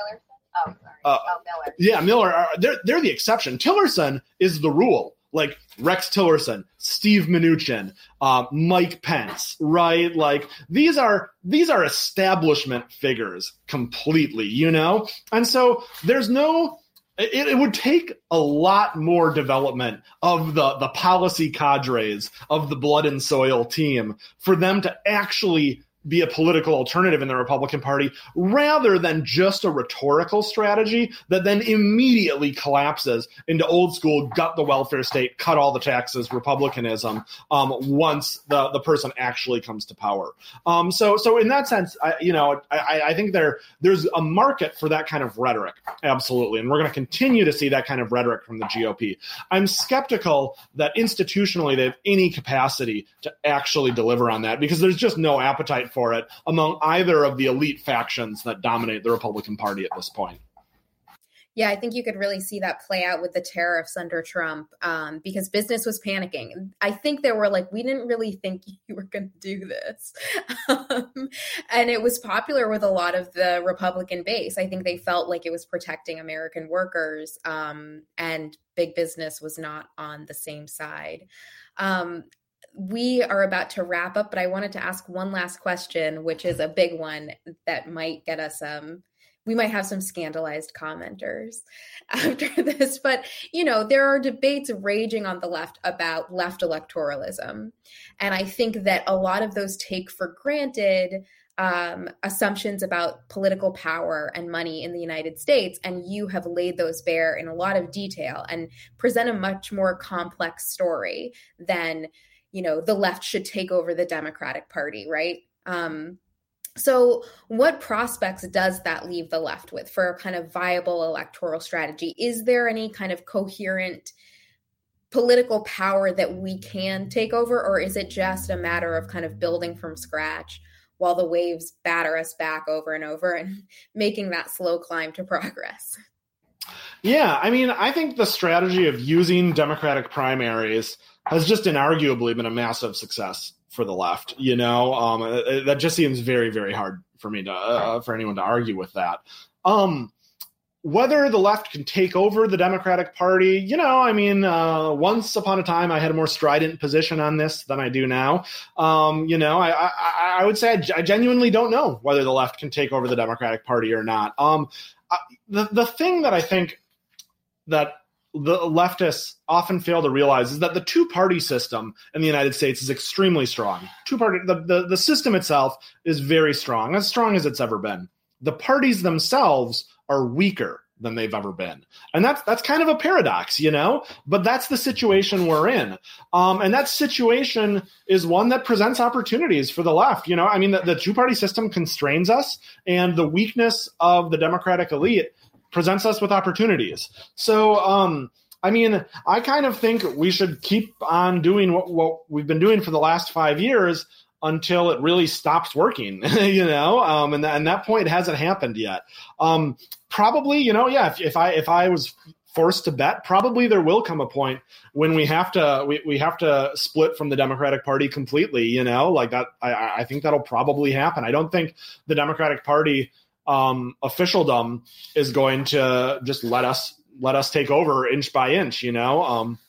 sorry. Uh, oh, Miller. yeah Miller are, they're they're the exception. Tillerson is the rule like Rex Tillerson, Steve Mnuchin, uh, Mike Pence, right? Like these are these are establishment figures completely, you know. And so there's no. It, it would take a lot more development of the the policy cadres of the blood and soil team for them to actually be a political alternative in the Republican Party rather than just a rhetorical strategy that then immediately collapses into old school gut the welfare state, cut all the taxes republicanism um, once the, the person actually comes to power. Um, so so in that sense, I, you know, I, I think there there's a market for that kind of rhetoric, absolutely, and we're going to continue to see that kind of rhetoric from the GOP. I'm skeptical that institutionally they have any capacity to actually deliver on that because there's just no appetite for it among either of the elite factions that dominate the Republican Party at this point. Yeah, I think you could really see that play out with the tariffs under Trump um, because business was panicking. I think they were like, we didn't really think [laughs] you were going to do this. um, and it was popular with a lot of the Republican base. I think they felt like it was protecting American workers um, and big business was not on the same side. Um, we are about to wrap up, but I wanted to ask one last question, which is a big one that might get us um we might have some scandalized commenters [laughs] after this but you know there are debates raging on the left about left electoralism. And i think that a lot of those take for granted um, assumptions about political power and money in the United States, and you have laid those bare in a lot of detail and present a much more complex story than you know the left should take over the democratic party right? Um so what prospects does that leave the left with for a kind of viable electoral strategy? Is there any kind of coherent political power that we can take over or is it just a matter of kind of building from scratch while the waves batter us back over and over and [laughs] making that slow climb to progress? Yeah, I mean, I think the strategy of using Democratic primaries has just inarguably been a massive success for the left. You know, um, that just seems very, very hard for me to uh, for anyone to argue with that. Um, whether the left can take over the Democratic Party, you know, I mean, uh, once upon a time, I had a more strident position on this than I do now. Um, you know, I, I, I would say I, I, genuinely don't know whether the left can take over the Democratic Party or not. Um, I, the the thing that I think that the leftists often fail to realize is that the two party system in the United States is extremely strong. Two party the, the, the system itself is very strong, as strong as it's ever been. The parties themselves are weaker than they've ever been. And that's that's kind of a paradox, you know? But that's the situation we're in. Um, and that situation is one that presents opportunities for the left. You know, I mean, the, the two party system constrains us, and the weakness of the Democratic elite presents us with opportunities. So, um, I mean, I kind of think we should keep on doing what, what we've been doing for the last five years until it really stops working, [laughs] you know, um, and, th- and that point hasn't happened yet. Um, probably, you know, yeah, if, if I if I was forced to bet, probably there will come a point when we have to we, we have to split from the Democratic Party completely, you know, like that. I, I think that'll probably happen. I don't think the Democratic Party um, officialdom is going to just let us let us take over inch by inch, you know. Um,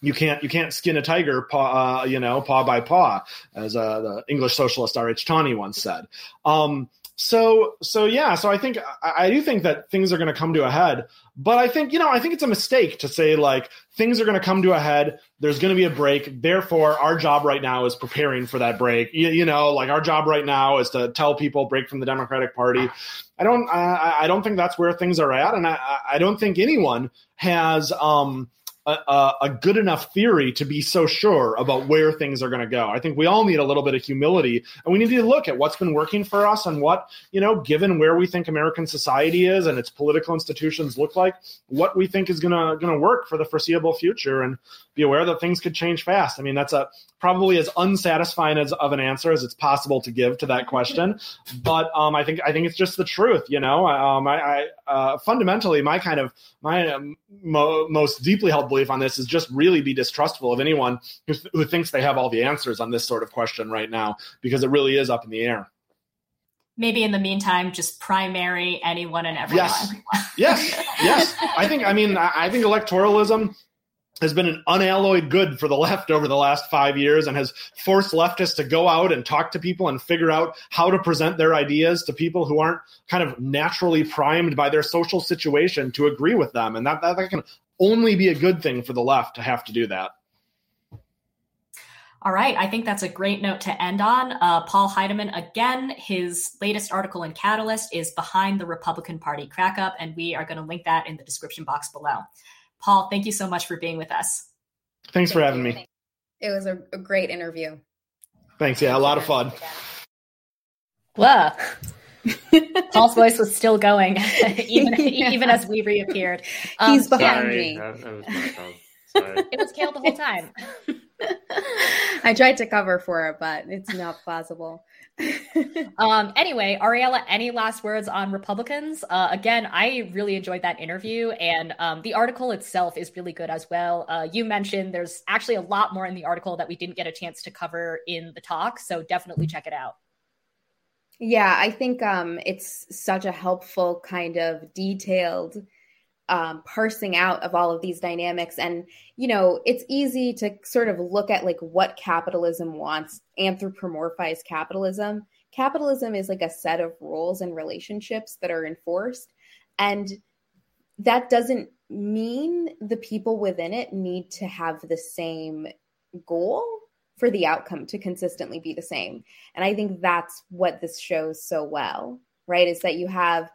you can't you can't skin a tiger paw uh, you know paw by paw as uh, the english socialist r.h tawney once said um, so so yeah so i think I, I do think that things are going to come to a head but i think you know i think it's a mistake to say like things are going to come to a head there's going to be a break therefore our job right now is preparing for that break. You, you know like our job right now is to tell people break from the democratic party. I don't i, I don't think that's where things are at and i i don't think anyone has um a, a, good enough theory to be so sure about where things are going to go. I think we all need a little bit of humility and we need to look at what's been working for us and what, you know, given where we think American society is and its political institutions look like, what we think is going to going to work for the foreseeable future and be aware that things could change fast. I mean, that's a probably as unsatisfying as of an answer as it's possible to give to that question, but um, I think I think it's just the truth, you know. Um, I, I uh, fundamentally my kind of my um, mo- most deeply held belief on this is just really be distrustful of anyone who, who thinks they have all the answers on this sort of question right now because it really is up in the air. Maybe in the meantime, just primary anyone and everyone. Yes, yes, yes. I think. I mean, I think electoralism has been an unalloyed good for the left over the last five years and has forced leftists to go out and talk to people and figure out how to present their ideas to people who aren't kind of naturally primed by their social situation to agree with them. And that, that, that can only be a good thing for the left to have to do that. All right. I think that's a great note to end on. Uh, Paul Heideman, again, his latest article in Catalyst is Behind the Republican Party Crackup, and we are going to link that in the description box below. Paul, thank you so much for being with us. Thanks for having me. It was a, a great interview. Thanks. Yeah, a lot of fun. Whoa. [laughs] Paul's voice was still going, [laughs] even [laughs] yeah. even as we reappeared. Um, He's behind sorry, me. That, that was sorry. it was Kale the whole time. I tried to cover for it, but it's not plausible. um, anyway, Ariella, any last words on Republicans? Uh, again, I really enjoyed that interview, and um, the article itself is really good as well. Uh, you mentioned there's actually a lot more in the article that we didn't get a chance to cover in the talk, so definitely check it out. Yeah, I think um, it's such a helpful kind of detailed um, parsing out of all of these dynamics. And, you know, it's easy to sort of look at like what capitalism wants, anthropomorphize capitalism. Capitalism is like a set of rules and relationships that are enforced. And that doesn't mean the people within it need to have the same goal for the outcome to consistently be the same. And I think that's what this shows so well, right? Is that you have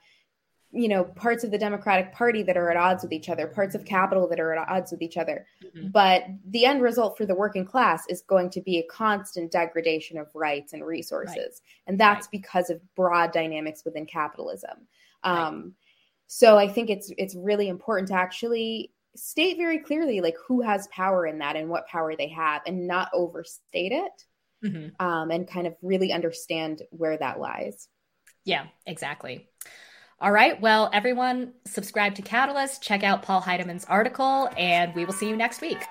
you know parts of the democratic party that are at odds with each other parts of capital that are at odds with each other mm-hmm. but the end result for the working class is going to be a constant degradation of rights and resources right. and that's right. because of broad dynamics within capitalism um, right. so i think it's it's really important to actually state very clearly like who has power in that and what power they have and not overstate it mm-hmm. um, and kind of really understand where that lies yeah exactly all right. Well, everyone, subscribe to Catalyst, check out Paul Heideman's article, and we will see you next week.